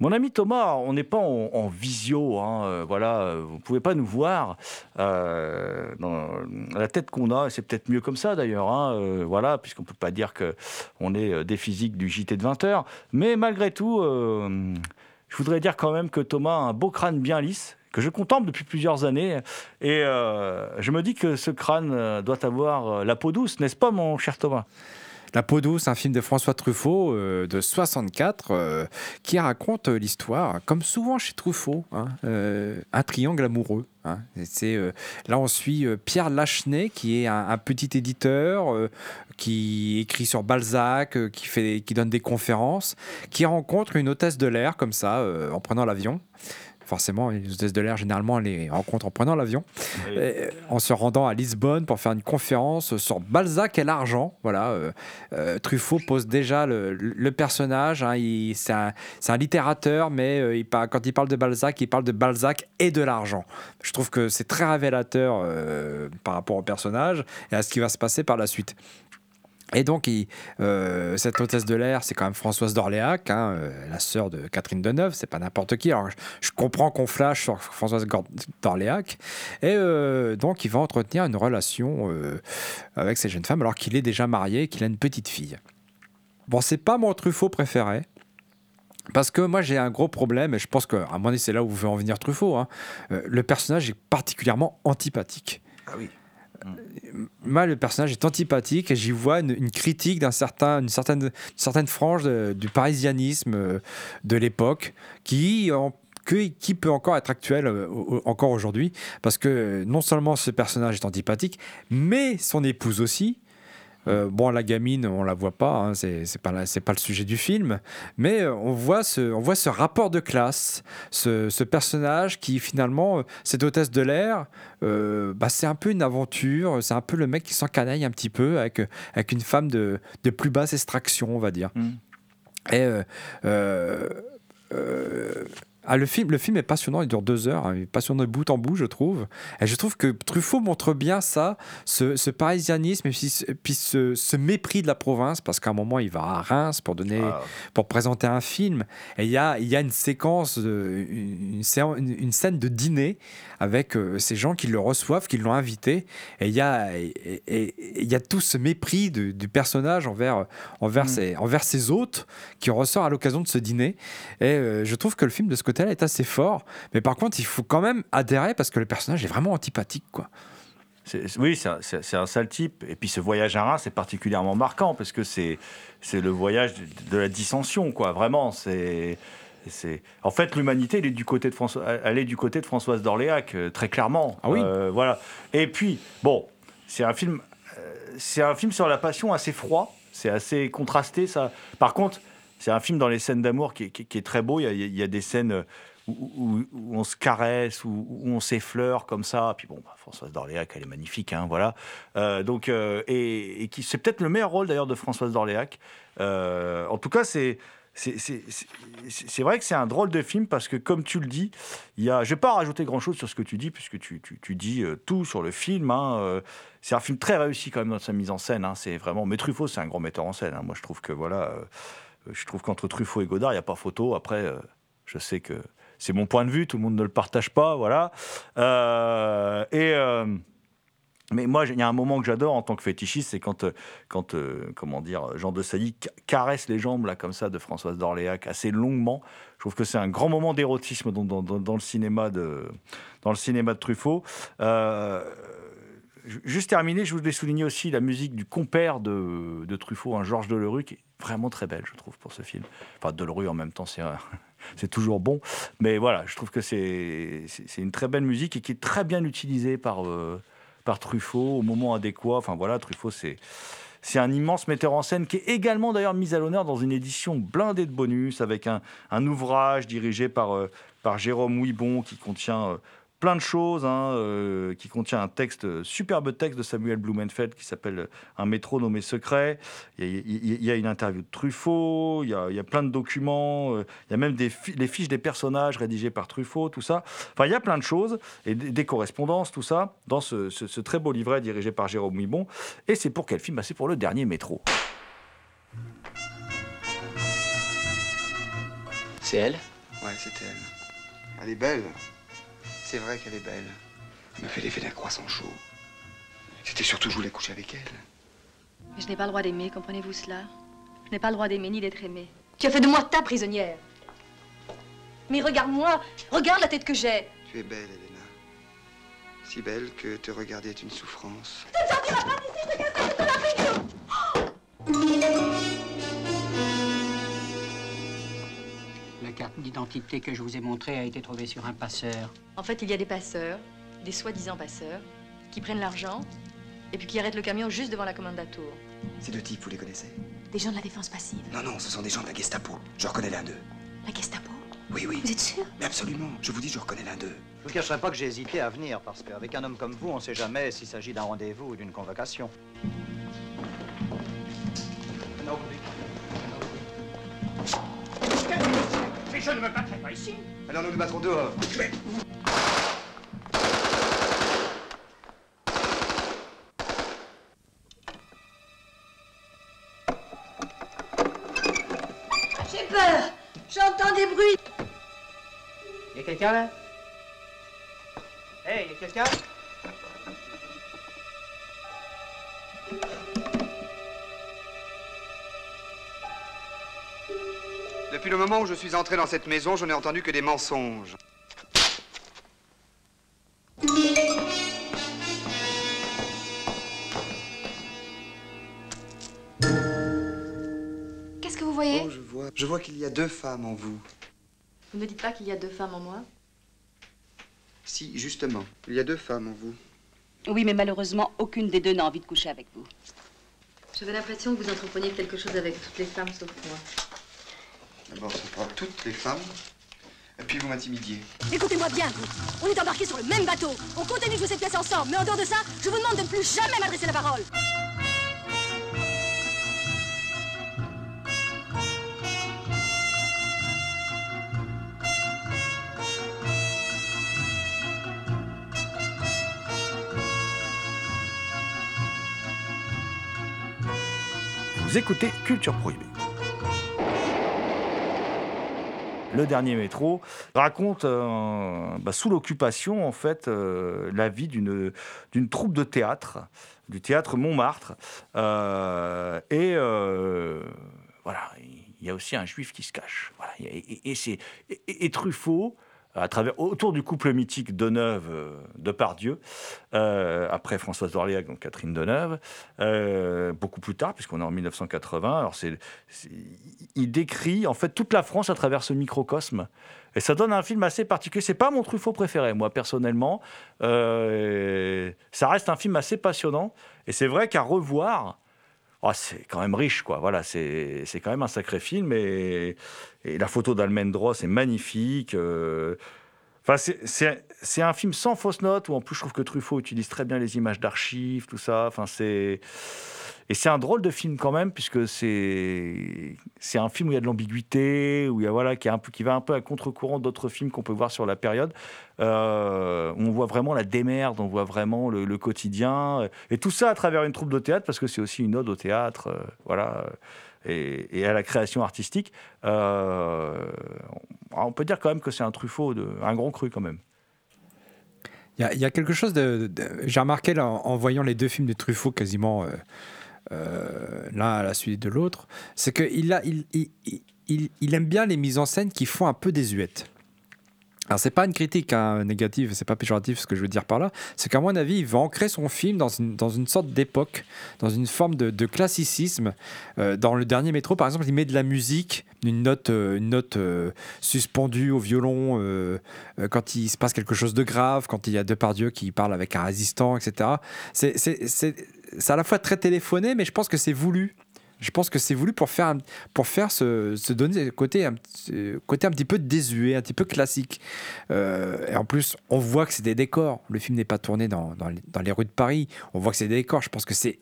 Mon ami Thomas, on n'est pas en, en visio, hein, euh, voilà, euh, vous pouvez pas nous voir. euh, dans la tête qu'on a, c'est peut-être mieux comme ça d'ailleurs, hein, euh, voilà, puisqu'on peut pas dire que on est des physiques du JT de 20 heures. Mais malgré tout, je voudrais dire quand même que Thomas a un beau crâne bien lisse que je contemple depuis plusieurs années. Et je me dis que ce crâne doit avoir la peau douce, n'est-ce pas, mon cher Thomas? La peau douce, un film de François Truffaut euh, de 64 euh, qui raconte l'histoire, comme souvent chez Truffaut, hein, euh, un triangle amoureux. hein. Là, on suit Pierre Lachenay, qui est un, un petit éditeur qui écrit sur Balzac, qui, fait, qui donne des conférences, qui rencontre une hôtesse de l'air comme ça en prenant l'avion. Forcément, les hôtesses de l'air, généralement, on les rencontre en prenant l'avion. Euh, en se rendant à Lisbonne pour faire une conférence sur Balzac et l'argent. Voilà, euh, euh, Truffaut pose déjà le, le personnage. hein, c'est un, littérateur, mais il quand il parle de Balzac, il parle de Balzac et de l'argent. Je trouve que c'est très révélateur euh, par rapport au personnage et à ce qui va se passer par la suite. Et donc, euh, cette hôtesse de l'air, c'est quand même Françoise d'Orléac, hein, euh, la sœur de Catherine Deneuve, c'est pas n'importe qui. Alors, je, je comprends qu'on flash sur Françoise d'Orléac. Et euh, donc, il va entretenir une relation avec cette jeune femme, alors qu'il est déjà marié et qu'il a une petite fille. Bon, c'est pas mon Truffaut préféré. Parce que moi j'ai un gros problème, et je pense qu'à mon avis c'est là où veut en venir Truffaut. hein. Le personnage est particulièrement antipathique. Ah oui. Moi, le personnage est antipathique et j'y vois une, critique d'un certain, une certaine, certaine frange du parisianisme euh, de l'époque qui, qui peut encore être actuel euh, encore aujourd'hui. Parce que non seulement ce personnage est antipathique, mais son épouse aussi. Euh, bon, la gamine, on la voit pas, hein, c'est pas, la- c'est pas le sujet du film, mais euh, on voit ce, on voit ce rapport de classe, ce, ce personnage qui finalement, euh, cette hôtesse de l'air, euh, bah, c'est un peu une aventure, c'est un peu le mec qui s'encanaille un petit peu avec, avec une femme de, de plus basse extraction, on va dire. Mm. Et euh, ah, le, film, le film est passionnant, il dure deux heures, hein, il est passionnant de bout en bout, je trouve. Et je trouve que Truffaut montre bien ça, ce, ce parisianisme et puis, ce- puis ce, ce mépris de la province, parce qu'à un moment, il va à Reims pour, donner, Ah, pour présenter un film. Et il y a, il y a une séquence, de- une, scène de dîner avec euh, ces gens qui le reçoivent, qui l'ont invité. Et il y a, et, et- et il y a tout ce mépris du, du personnage envers, envers, Mm. ses, envers ses hôtes qui ressort à l'occasion de ce dîner. Et euh, je trouve que le film de ce est assez fort. Mais par contre, il faut quand même adhérer parce que le personnage est vraiment antipathique. Quoi. Oui, c'est un, sale type. Et puis ce voyage à Reims, c'est particulièrement marquant parce que c'est c'est le voyage de, de la dissension, quoi. Vraiment, c'est. C'est... En fait, l'humanité, elle est du côté de François, elle est du côté de Françoise d'Orléac, euh, très clairement. Ah oui. Euh, voilà. Et puis, bon, c'est un film, euh, c'est un film sur la passion assez froid, c'est assez contrasté. Ça. Par contre, c'est un film dans les scènes d'amour qui, est- très beau. Il y a, des scènes euh, où, on se caresse, où, on s'effleure comme ça. Puis bon, bah, Françoise d'Orléac, elle est magnifique, hein, voilà. Euh, donc, euh, et, qui c'est peut-être le meilleur rôle d'ailleurs de Françoise d'Orléac. En tout cas, c'est c'est- vrai que c'est un drôle de film parce que, comme tu le dis, il y a, je ne vais pas rajouter grand-chose sur ce que tu dis, puisque tu, tu- tu dis tout sur le film. hein, c'est un film très réussi quand même dans sa mise en scène. hein, c'est vraiment. Mais Truffaut, c'est un grand metteur en scène. hein, moi, je trouve que voilà, je trouve qu'entre Truffaut et Godard, il n'y a pas photo. Après, euh, je sais que c'est mon point de vue, tout le monde ne le partage pas, voilà. Euh, et euh, mais moi, il y a un moment que j'adore en tant que fétichiste, c'est quand, quand comment dire, Jean de Sailly ca- caresse les jambes là comme ça de Françoise d'Orléac assez longuement. Je trouve que c'est un grand moment d'érotisme dans le cinéma de dans le cinéma de Truffaut. Ju- Juste terminé, je voulais souligner aussi la musique du compère de, Truffaut, un Georges Delerue, qui est vraiment très belle, je trouve, pour ce film. Enfin, Delerue en même temps, c'est c'est toujours bon. Mais voilà, je trouve que c'est une très belle musique et qui est très bien utilisée par, euh, par Truffaut au moment adéquat. Enfin voilà, Truffaut, c'est. C'est un immense metteur en scène qui est également d'ailleurs mis à l'honneur dans une édition blindée de bonus avec un, un ouvrage dirigé par, euh, par Jérôme Ouibon qui contient euh, plein de choses, hein, euh, qui contient un texte, euh, superbe texte de Samuel Blumenfeld qui s'appelle euh, Un métro nommé secret. Il y, a, il y une interview de Truffaut, il y a, il y a plein de documents, euh, il y a même des fi- les fiches des personnages rédigées par Truffaut, tout ça. Enfin, il y a plein de choses, et des, des correspondances, tout ça, dans ce, ce- ce très beau livret dirigé par Jérôme Ouibon. Et c'est pour quel film? Bah, C'est pour le dernier métro. C'est elle? Ouais, c'est elle. Elle est belle. C'est vrai qu'elle est belle. Elle m'a fait l'effet d'un croissant chaud. C'était surtout que je voulais coucher avec elle. Mais je n'ai pas le droit d'aimer, comprenez-vous cela Je n'ai pas le droit d'aimer ni d'être aimé. Tu as fait de moi ta prisonnière. Mais regarde-moi, regarde la tête que j'ai. Tu es belle, Elena. Si belle que te regarder est une souffrance. Carte d'identité que je vous ai montrée a été trouvée sur un passeur. En fait, il y a des passeurs, des soi-disant passeurs, qui prennent l'argent et puis qui arrêtent le camion juste devant la commande tour. Ces deux types, vous les connaissez? Des gens de la défense passive. Non, non, ce sont des gens de la Gestapo. Je reconnais l'un d'eux. La Gestapo? Oui, oui. Vous êtes sûr? Mais absolument. Je vous dis, je reconnais l'un d'eux. Je vous cacherai pas que j'ai hésité à venir, parce qu'avec un homme comme vous, on sait jamais s'il s'agit d'un rendez-vous ou d'une convocation. Mais je ne me battrai pas ici. Alors nous nous battrons dehors. J'ai peur J'entends des bruits Y a quelqu'un là? Hey, y a quelqu'un? Depuis le moment où je suis entré dans cette maison, je n'ai entendu que des mensonges. Qu'est-ce que vous voyez? Oh, je vois. Je vois qu'il y a deux femmes en vous. Vous ne dites pas qu'il y a deux femmes en moi? Si, justement. Il y a deux femmes en vous. Oui, mais malheureusement, aucune des deux n'a envie de coucher avec vous. J'avais l'impression que vous entrepreniez quelque chose avec toutes les femmes sauf moi. D'abord, c'est pas toutes les femmes. Et puis vous m'intimidiez. Écoutez-moi bien, vous. On est embarqués sur le même bateau. On continue de jouer cette pièce ensemble, mais en dehors de ça, je vous demande de ne plus jamais m'adresser la parole. Vous écoutez Culture Prohibée. Le dernier métro raconte, euh, bah, sous l'occupation, en fait, euh, la vie d'une d'une troupe de théâtre, du théâtre Montmartre. Euh, et voilà, il y a aussi un juif qui se cache. Voilà, et, et- et- et Truffaut, à travers, autour du couple mythique Deneuve euh, de Pardieu, euh, après Françoise d'Orléac, donc Catherine Deneuve, euh, beaucoup plus tard, puisqu'on est en 1980. Alors c'est, il décrit en fait toute la France à travers ce microcosme. Et ça donne un film assez particulier. C'est pas mon Truffaut préféré, moi personnellement. Ça reste un film assez passionnant. Et c'est vrai qu'à revoir, oh, c'est quand même riche, quoi. Voilà, c'est c'est quand même un sacré film. Et, et la photo d'Almendros est magnifique. euh, C'est- un film sans fausse note, où en plus je trouve que Truffaut utilise très bien les images d'archives, tout ça. Enfin, c'est et c'est un drôle de film quand même, puisque c'est c'est un film où il y a de l'ambiguïté, où il y a voilà qui, un peu, qui va un peu à contre-courant d'autres films qu'on peut voir sur la période. Euh, on voit vraiment la démerde, on voit vraiment le, le quotidien, et tout ça à travers une troupe de théâtre, parce que c'est aussi une ode au théâtre, euh, voilà, et, à la création artistique. Euh, on peut dire quand même que c'est un Truffaut, un grand cru quand même. Il y, a- quelque chose de. J'ai remarqué en, voyant les deux films de Truffaut quasiment euh, euh, l'un à la suite de l'autre, c'est qu'il aime bien les mises en scène qui font un peu désuètes. Alors c'est pas une critique hein, négative, c'est pas péjoratif ce que je veux dire par là, c'est qu'à mon avis il va ancrer son film dans une, dans une sorte d'époque, dans une forme de, classicisme. Euh, dans le dernier métro par exemple il met de la musique, une note, euh, une note euh, suspendue au violon quand il se passe quelque chose de grave, quand il y a Depardieu qui parle avec un résistant, etc. C'est à la fois très téléphoné mais je pense que c'est voulu. Je pense que c'est voulu pour faire, pour faire se donner ce côté un, côté un petit peu désuet, un petit peu classique. Euh, et en plus, on voit que c'est des décors. Le film n'est pas tourné dans, dans les, rues de Paris. On voit que c'est des décors. Je pense que c'est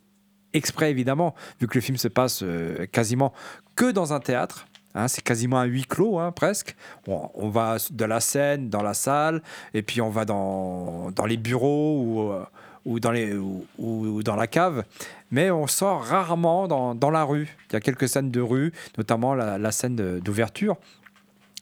exprès, évidemment, vu que le film se passe euh, quasiment que dans un théâtre. Hein, c'est quasiment un huis clos, hein, presque. On, va de la scène dans la salle, et puis on va dans, dans les bureaux euh, ou, dans les, ou, dans la cave. Mais on sort rarement dans, la rue. Il y a quelques scènes de rue, notamment la, scène d'ouverture.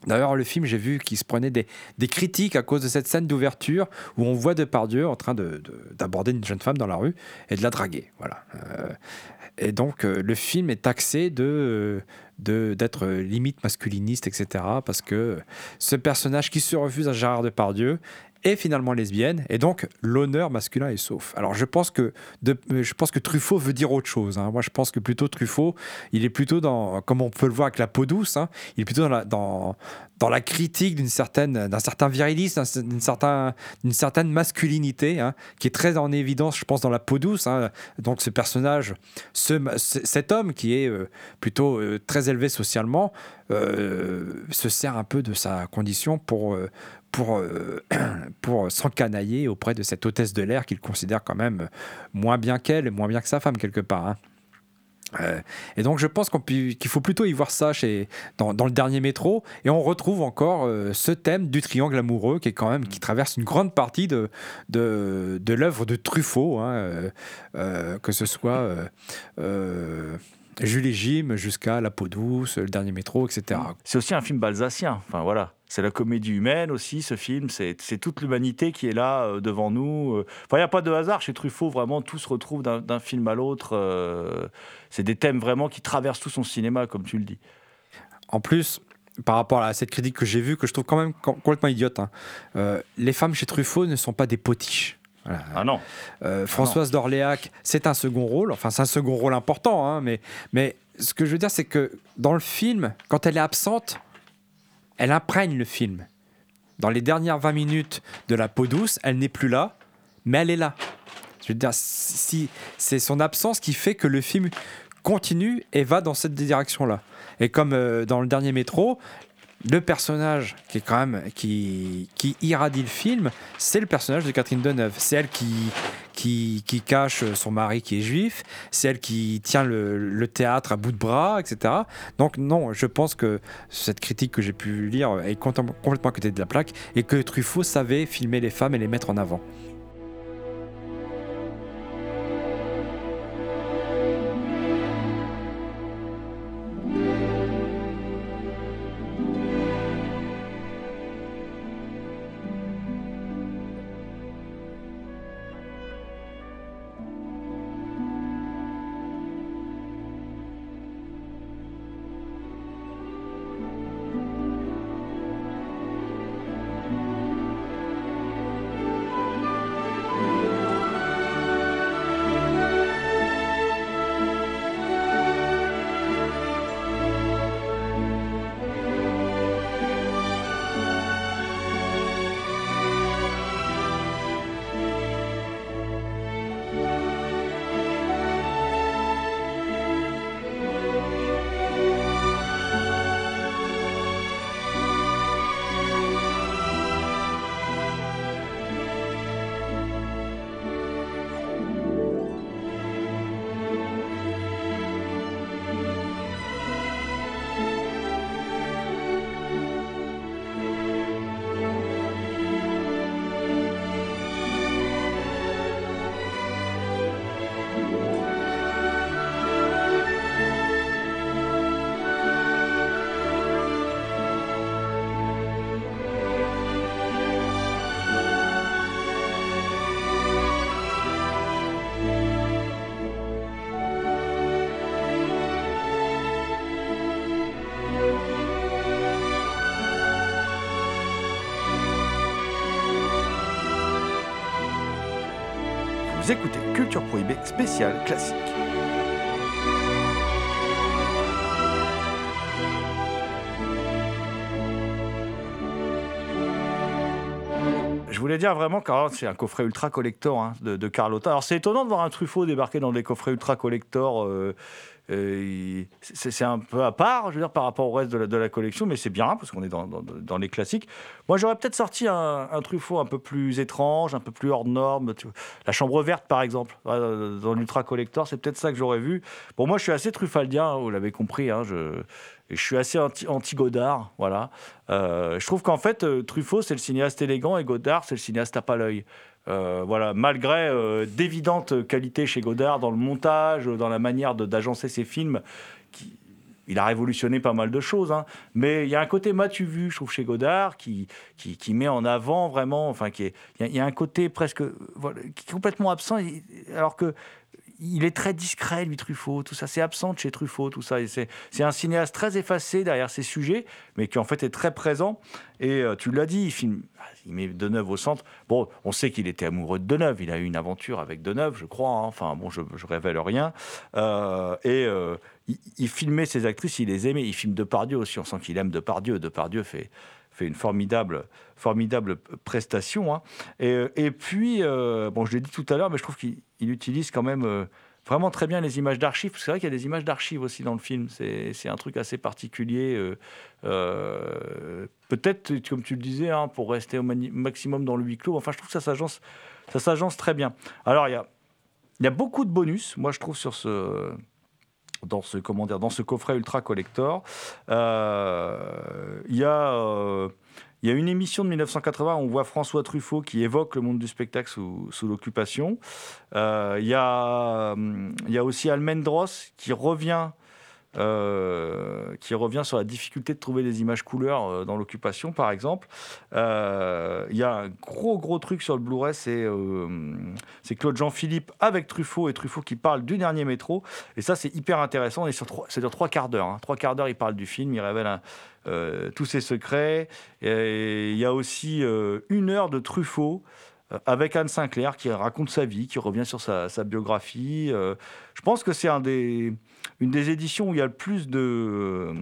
D'ailleurs, le film, j'ai vu qu'il se prenait des, critiques à cause de cette scène d'ouverture où on voit Depardieu en train de- de- d'aborder une jeune femme dans la rue et de la draguer. Voilà. Euh, et donc, euh, le film est taxé de- d'être limite masculiniste, etc. Parce que ce personnage qui se refuse à Gérard Depardieu est finalement lesbienne et donc l'honneur masculin est sauf. Alors je pense que de- je pense que Truffaut veut dire autre chose. hein. Moi je pense que plutôt Truffaut, il est plutôt dans, comme on peut le voir avec la peau douce, hein, il est plutôt dans la, dans, la critique d'une certaine, d'un certain virilisme, d'un- d'une certain, d'une certaine masculinité, hein, qui est très en évidence, je pense, dans la peau douce. Donc ce personnage, ce, ce- cet homme qui est euh, plutôt euh, très élevé socialement, euh, se sert un peu de sa condition pour, pour, euh, pour s'encanailler auprès de cette hôtesse de l'air qu'il considère quand même moins bien qu'elle, moins bien que sa femme quelque part. hein. Euh, et donc je pense qu'il faut plutôt y voir ça chez, dans, le dernier métro et on retrouve encore euh, ce thème du triangle amoureux qui est quand même qui traverse une grande partie de, de, de l'œuvre de Truffaut hein, que ce soit Jules et Jim jusqu'à La peau douce, le dernier métro, etc. C'est aussi un film balsacien. Enfin voilà, c'est la comédie humaine aussi. Ce film, c'est toute l'humanité qui est là euh, devant nous. euh. Enfin, il n'y a pas de hasard chez Truffaut. Vraiment, tout se retrouve d'un film à l'autre. euh. c'est des thèmes vraiment qui traversent tout son cinéma, comme tu le dis. En plus, par rapport à cette critique que j'ai vue, que je trouve quand même com- complètement idiote, hein, euh, les femmes chez Truffaut ne sont pas des potiches. Voilà. Ah non. Françoise d'Orléac, c'est un second rôle, enfin c'est un second rôle important, hein, mais, mais ce que je veux dire c'est que dans le film, quand elle est absente, elle imprègne le film. Dans les dernières 20 minutes de La peau douce, elle n'est plus là, mais elle est là. Je veux dire, si, c'est son absence qui fait que le film continue et va dans cette direction-là. Et comme euh, dans le dernier métro, le personnage qui qui irradie le film, c'est le personnage de Catherine Deneuve. C'est elle qui, qui, cache son mari qui est juif, c'est elle qui tient le, le, théâtre à bout de bras, etc. Donc non, je pense que cette critique que j'ai pu lire est complètement à côté de la plaque et que Truffaut savait filmer les femmes et les mettre en avant. Culture Prohibée spéciale classique. Je voulais dire vraiment que c'est un coffret ultra collector hein, de, Carlotta. Alors c'est étonnant de voir un Truffaut débarquer dans des coffrets ultra collector. Euh, c'est un peu à part, je veux dire, par rapport au reste de la, collection, mais c'est bien parce qu'on est dans, les classiques. Moi, j'aurais peut-être sorti un, Truffaut un peu plus étrange, un peu plus hors norme. La Chambre verte, par exemple, dans l'ultra collector, c'est peut-être ça que j'aurais vu. Bon, moi, je suis assez truffaldien, vous l'avez compris. Hein, je, suis assez anti-Godard, anti voilà. Euh, je trouve qu'en fait, Truffaut, c'est le cinéaste élégant et Godard, c'est le cinéaste à l'œil. Euh, voilà, malgré euh, d'évidentes qualités chez Godard dans le montage, dans la manière d'agencer ses films, qui, il a révolutionné pas mal de choses, hein. mais il y a un côté matu vu, je trouve, chez Godard, qui, qui, qui met en avant vraiment, enfin, qui est, il y, a un côté presque, qui est complètement absent, alors que il est très discret, lui, Truffaut, tout ça. C'est absent chez Truffaut, tout ça. C'est un cinéaste très effacé derrière ses sujets, mais qui en fait est très présent. Et euh, tu l'as dit, il, filme, il met Deneuve au centre. Bon, on sait qu'il était amoureux de Deneuve. Il a eu une aventure avec Deneuve, je crois. Hein. Enfin, bon, je, je révèle rien. Euh, et euh, il, il, filmait ses actrices, il les aimait. Il filme Depardieu aussi. On sent qu'il aime Depardieu. Depardieu fait fait une formidable, formidable prestation. Hein. Et, et, puis, euh, bon, je l'ai dit tout à l'heure, mais je trouve qu'il utilise quand même euh, vraiment très bien les images d'archives. C'est vrai qu'il y a des images d'archives aussi dans le film. C'est un truc assez particulier. Euh, euh Peut-être, comme tu le disais, hein, pour rester au maximum dans le huis clos. Enfin, je trouve que ça s'agence très bien. Alors, il y a, y a beaucoup de bonus, moi, je trouve, sur ce dans ce, comment dire, dans ce coffret ultra collector. Euh, il y a. Euh, il y a une émission de 1980 où on voit François Truffaut qui évoque le monde du spectacle sous, l'occupation. Euh, il y a aussi Almendros qui revient euh, qui revient sur la difficulté de trouver des images couleurs euh, dans l'occupation, par exemple. Euh, il y a un gros, gros truc sur le Blu-ray, c'est Claude Jean-Philippe avec Truffaut et Truffaut qui parle du dernier métro. Et ça, c'est hyper intéressant. C'est sur trois quarts d'heure. Hein. Trois quarts d'heure, il parle du film, il révèle tous ses secrets. Il y a aussi une heure de Truffaut avec Anne Sinclair qui raconte sa vie, qui revient sur sa, biographie. Euh, je pense que c'est une des éditions où il y a le plus de. euh,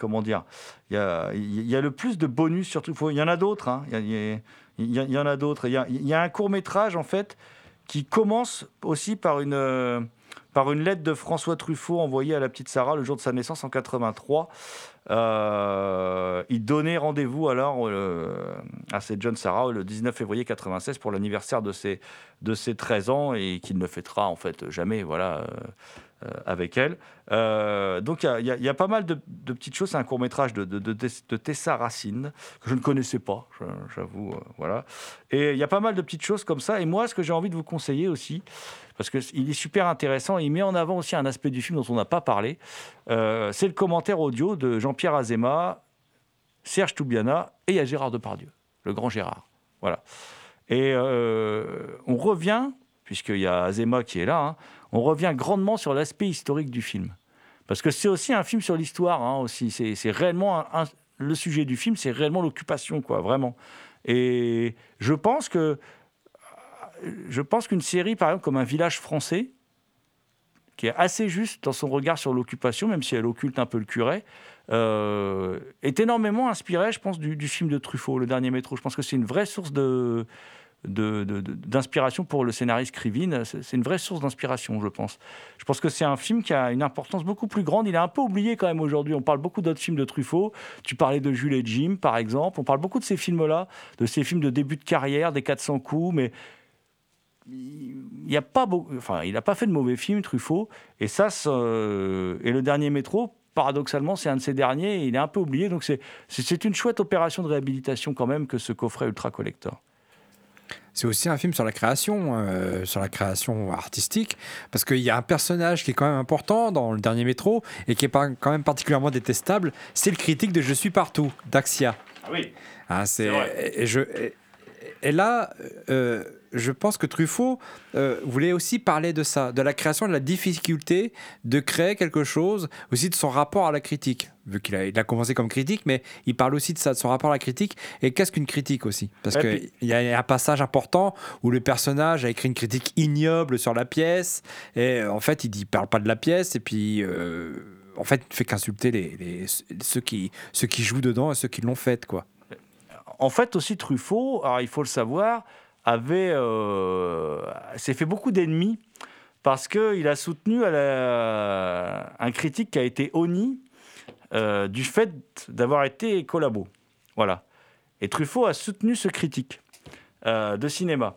comment dire il y, a, le plus de bonus, surtout. Faut- Il y en a d'autres. Il, y en a d'autres. Il y a, un court-métrage, en fait, qui commence aussi par une. euh, par une lettre de François Truffaut envoyée à la petite Sarah le jour de sa naissance en 83. Euh, il donnait rendez-vous alors euh, à cette jeune Sarah le 19 février 96 pour l'anniversaire de ses, de ses 13 ans et qu'il ne fêtera en fait jamais voilà, euh, avec elle. Donc il y y, y a pas mal de, de petites choses. C'est un court-métrage de, de, de, de Tessa Racine que je ne connaissais pas, j'avoue. voilà. Et il y a pas mal de petites choses comme ça. Et moi, ce que j'ai envie de vous conseiller aussi, parce qu'il est super intéressant, il met en avant aussi un aspect du film dont on n'a pas parlé, euh, c'est le commentaire audio de Jean-Pierre Azéma, Serge Toubiana et il y a Gérard Depardieu, le grand Gérard. Voilà. Et euh, on revient, puisqu'il y a Azéma qui est là, hein, on revient grandement sur l'aspect historique du film. Parce que c'est aussi un film sur l'histoire, hein, aussi. C'est réellement le sujet du film, c'est réellement l'occupation, quoi, vraiment. Et je pense que je pense qu'une série, par exemple, comme Un village français, qui est assez juste dans son regard sur l'occupation, même si elle occulte un peu le curé, euh, est énormément inspirée, je pense, du, film de Truffaut, Le Dernier Métro. Je pense que c'est une vraie source d'inspiration pour le scénariste Krivine. C'est une vraie source d'inspiration, je pense. Je pense que c'est un film qui a une importance beaucoup plus grande. Il est un peu oublié quand même aujourd'hui. On parle beaucoup d'autres films de Truffaut. Tu parlais de Jules et Jim, par exemple. On parle beaucoup de ces films-là, de ces films de début de carrière, des 400 coups, mais il n'y a pas beaucoup, enfin, il n'a pas fait de mauvais films, Truffaut. Et ça, euh, et le dernier métro, paradoxalement, c'est un de ces derniers. et il est un peu oublié. Donc c'est, une chouette opération de réhabilitation quand même que ce coffret Ultra Collector. C'est aussi un film sur la création, euh, sur la création artistique, parce qu'il y a un personnage qui est quand même important dans le dernier métro et qui est pas, quand même particulièrement détestable. C'est le critique de Je suis partout, d'Axia. Ah oui. Hein, c'est, et, je, et, et là, euh, je pense que Truffaut euh, voulait aussi parler de ça, de la création, de la difficulté de créer quelque chose, aussi de son rapport à la critique. Vu qu'il a, il a commencé comme critique, mais il parle aussi de ça, de son rapport à la critique. Et qu'est-ce qu'une critique aussi? Parce qu'il y a un passage important où le personnage a écrit une critique ignoble sur la pièce, et euh, en fait, il dit, il parle pas de la pièce, et puis. euh, en fait, il ne fait qu'insulter les, les- ceux, qui, ceux qui jouent dedans et ceux qui l'ont faite, quoi. En fait, aussi Truffaut, alors il faut le savoir, avait, euh, s'est fait beaucoup d'ennemis parce qu'il a soutenu un critique qui a été honni euh, du fait d'avoir été collabo. Voilà. Et Truffaut a soutenu ce critique euh, de cinéma.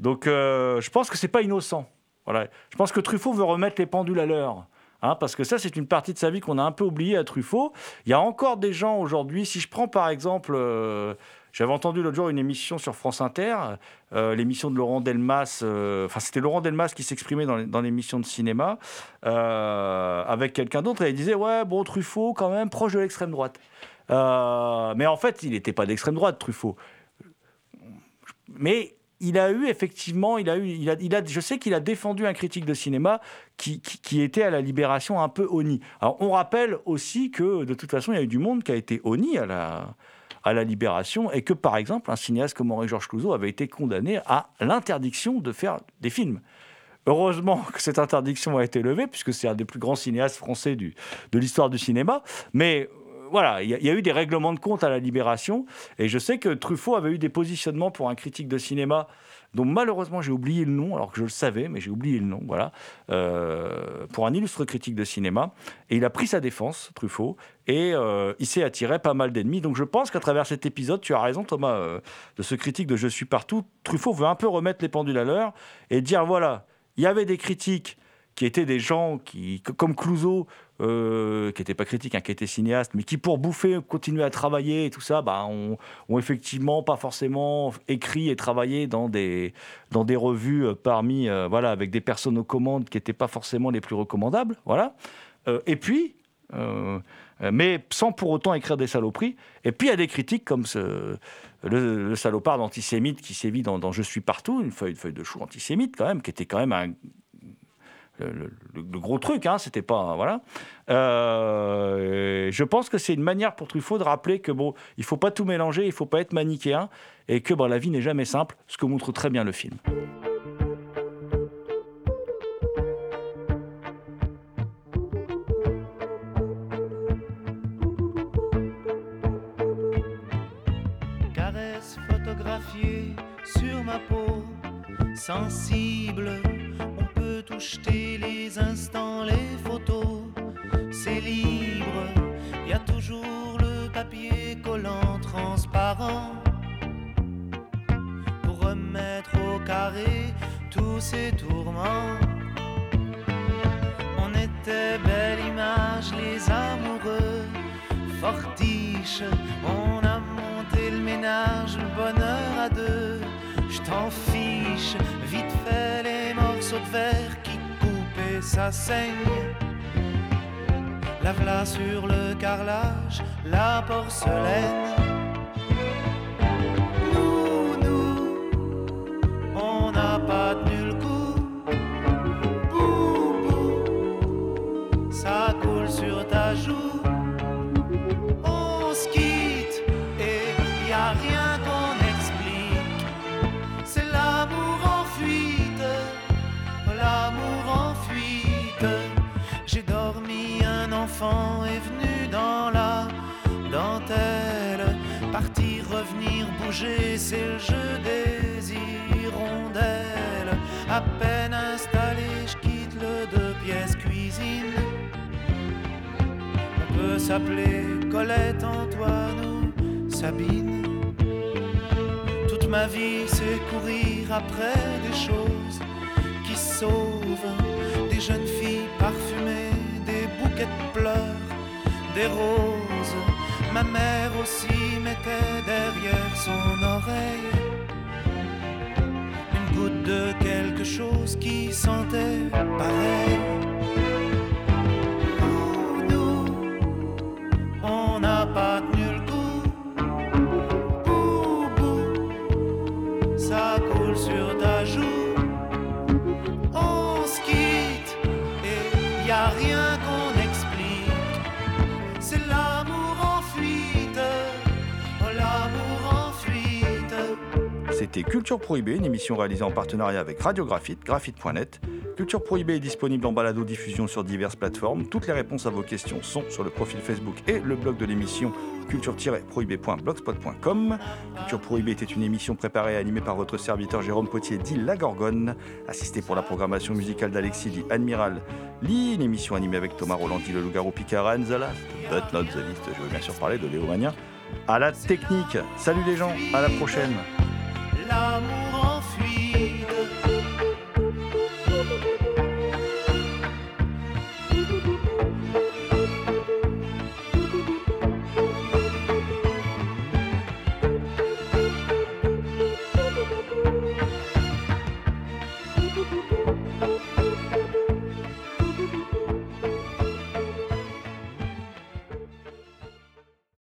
Donc je pense que c'est pas innocent. Voilà. Je pense que Truffaut veut remettre les pendules à l'heure. Hein, parce que ça, c'est une partie de sa vie qu'on a un peu oubliée à Truffaut. Il y a encore des gens aujourd'hui, si je prends par exemple, j'avais entendu l'autre jour une émission sur France Inter, euh, l'émission de Laurent Delmas, euh, enfin c'était Laurent Delmas qui s'exprimait dans, l'émission de cinéma, euh, avec quelqu'un d'autre, et il disait, ouais, bon, Truffaut quand même proche de l'extrême droite. Mais en fait, il n'était pas d'extrême droite, Truffaut. Mais il a eu effectivement, il a eu, il a, il a, je sais qu'il a défendu un critique de cinéma qui était à la Libération un peu honni. Alors on rappelle aussi que de toute façon, il y a eu du monde qui a été honni à la, à la Libération et que par exemple, un cinéaste comme Henri-Georges Clouzot avait été condamné à l'interdiction de faire des films. Heureusement que cette interdiction a été levée, puisque c'est un des plus grands cinéastes français de l'histoire du cinéma. Mais euh, voilà, il y, y a eu des règlements de compte à la Libération. Et je sais que Truffaut avait eu des positionnements pour un critique de cinéma dont malheureusement j'ai oublié le nom, alors que je le savais, mais j'ai oublié le nom, voilà, euh, pour un illustre critique de cinéma. Et il a pris sa défense, Truffaut, et euh, il s'est attiré pas mal d'ennemis. Donc je pense qu'à travers cet épisode, tu as raison Thomas, euh, de ce critique de Je suis partout, Truffaut veut un peu remettre les pendules à l'heure et dire, voilà, il y avait des critiques qui étaient des gens qui, comme Clouseau, euh, qui n'étaient pas critiques, hein, qui étaient cinéastes, mais qui pour bouffer, continuer à travailler et tout ça, bah, ont, effectivement pas forcément écrit et travaillé dans des, dans des revues euh, parmi, euh, voilà, avec des personnes aux commandes qui n'étaient pas forcément les plus recommandables, voilà. Et puis, mais sans pour autant écrire des saloperies. Et puis il y a des critiques comme le, salopard d'antisémite qui sévit dans, dans Je suis partout, une feuille, une feuille de chou antisémite quand même, qui était quand même un, le, gros truc, hein, c'était pas voilà. Euh, je pense que c'est une manière pour Truffaut de rappeler que bon, il faut pas tout mélanger, il faut pas être manichéen et que bon, la vie n'est jamais simple, ce que montre très bien le film. Caresse photographiée sur ma peau, sensible. On a monté le ménage, le bonheur à deux. Je t'en fiche, vite fait les morceaux de verre qui coupent et ça saigne. La v'là sur le carrelage, la porcelaine. Bouger, c'est le jeu des hirondelles. À peine installé, je quitte le deux pièces cuisine. On peut s'appeler Colette, Antoine ou Sabine. Toute ma vie, c'est courir après des choses qui sauvent. Des jeunes filles parfumées, des bouquets de pleurs, des roses. Ma mère aussi mettait derrière son oreille une goutte de quelque chose qui sentait pareil. Culture Prohibée, une émission réalisée en partenariat avec Radio Graphite, graphite.net. Culture Prohibée est disponible en balado diffusion sur diverses plateformes. Toutes les réponses à vos questions sont sur le profil Facebook et le blog de l'émission culture-prohibée.blogspot.com. Culture Prohibée était une émission préparée et animée par votre serviteur Jérôme Potier, dit La Gorgone, assisté pour la programmation musicale d'Alexis, dit Admiral Lee, une émission animée avec Thomas Roland, dit Le Loup-Garou Picard, and but not the least, je veux bien sûr parler de Léo Mania, à la technique. Salut les gens, à la prochaine. l'amour en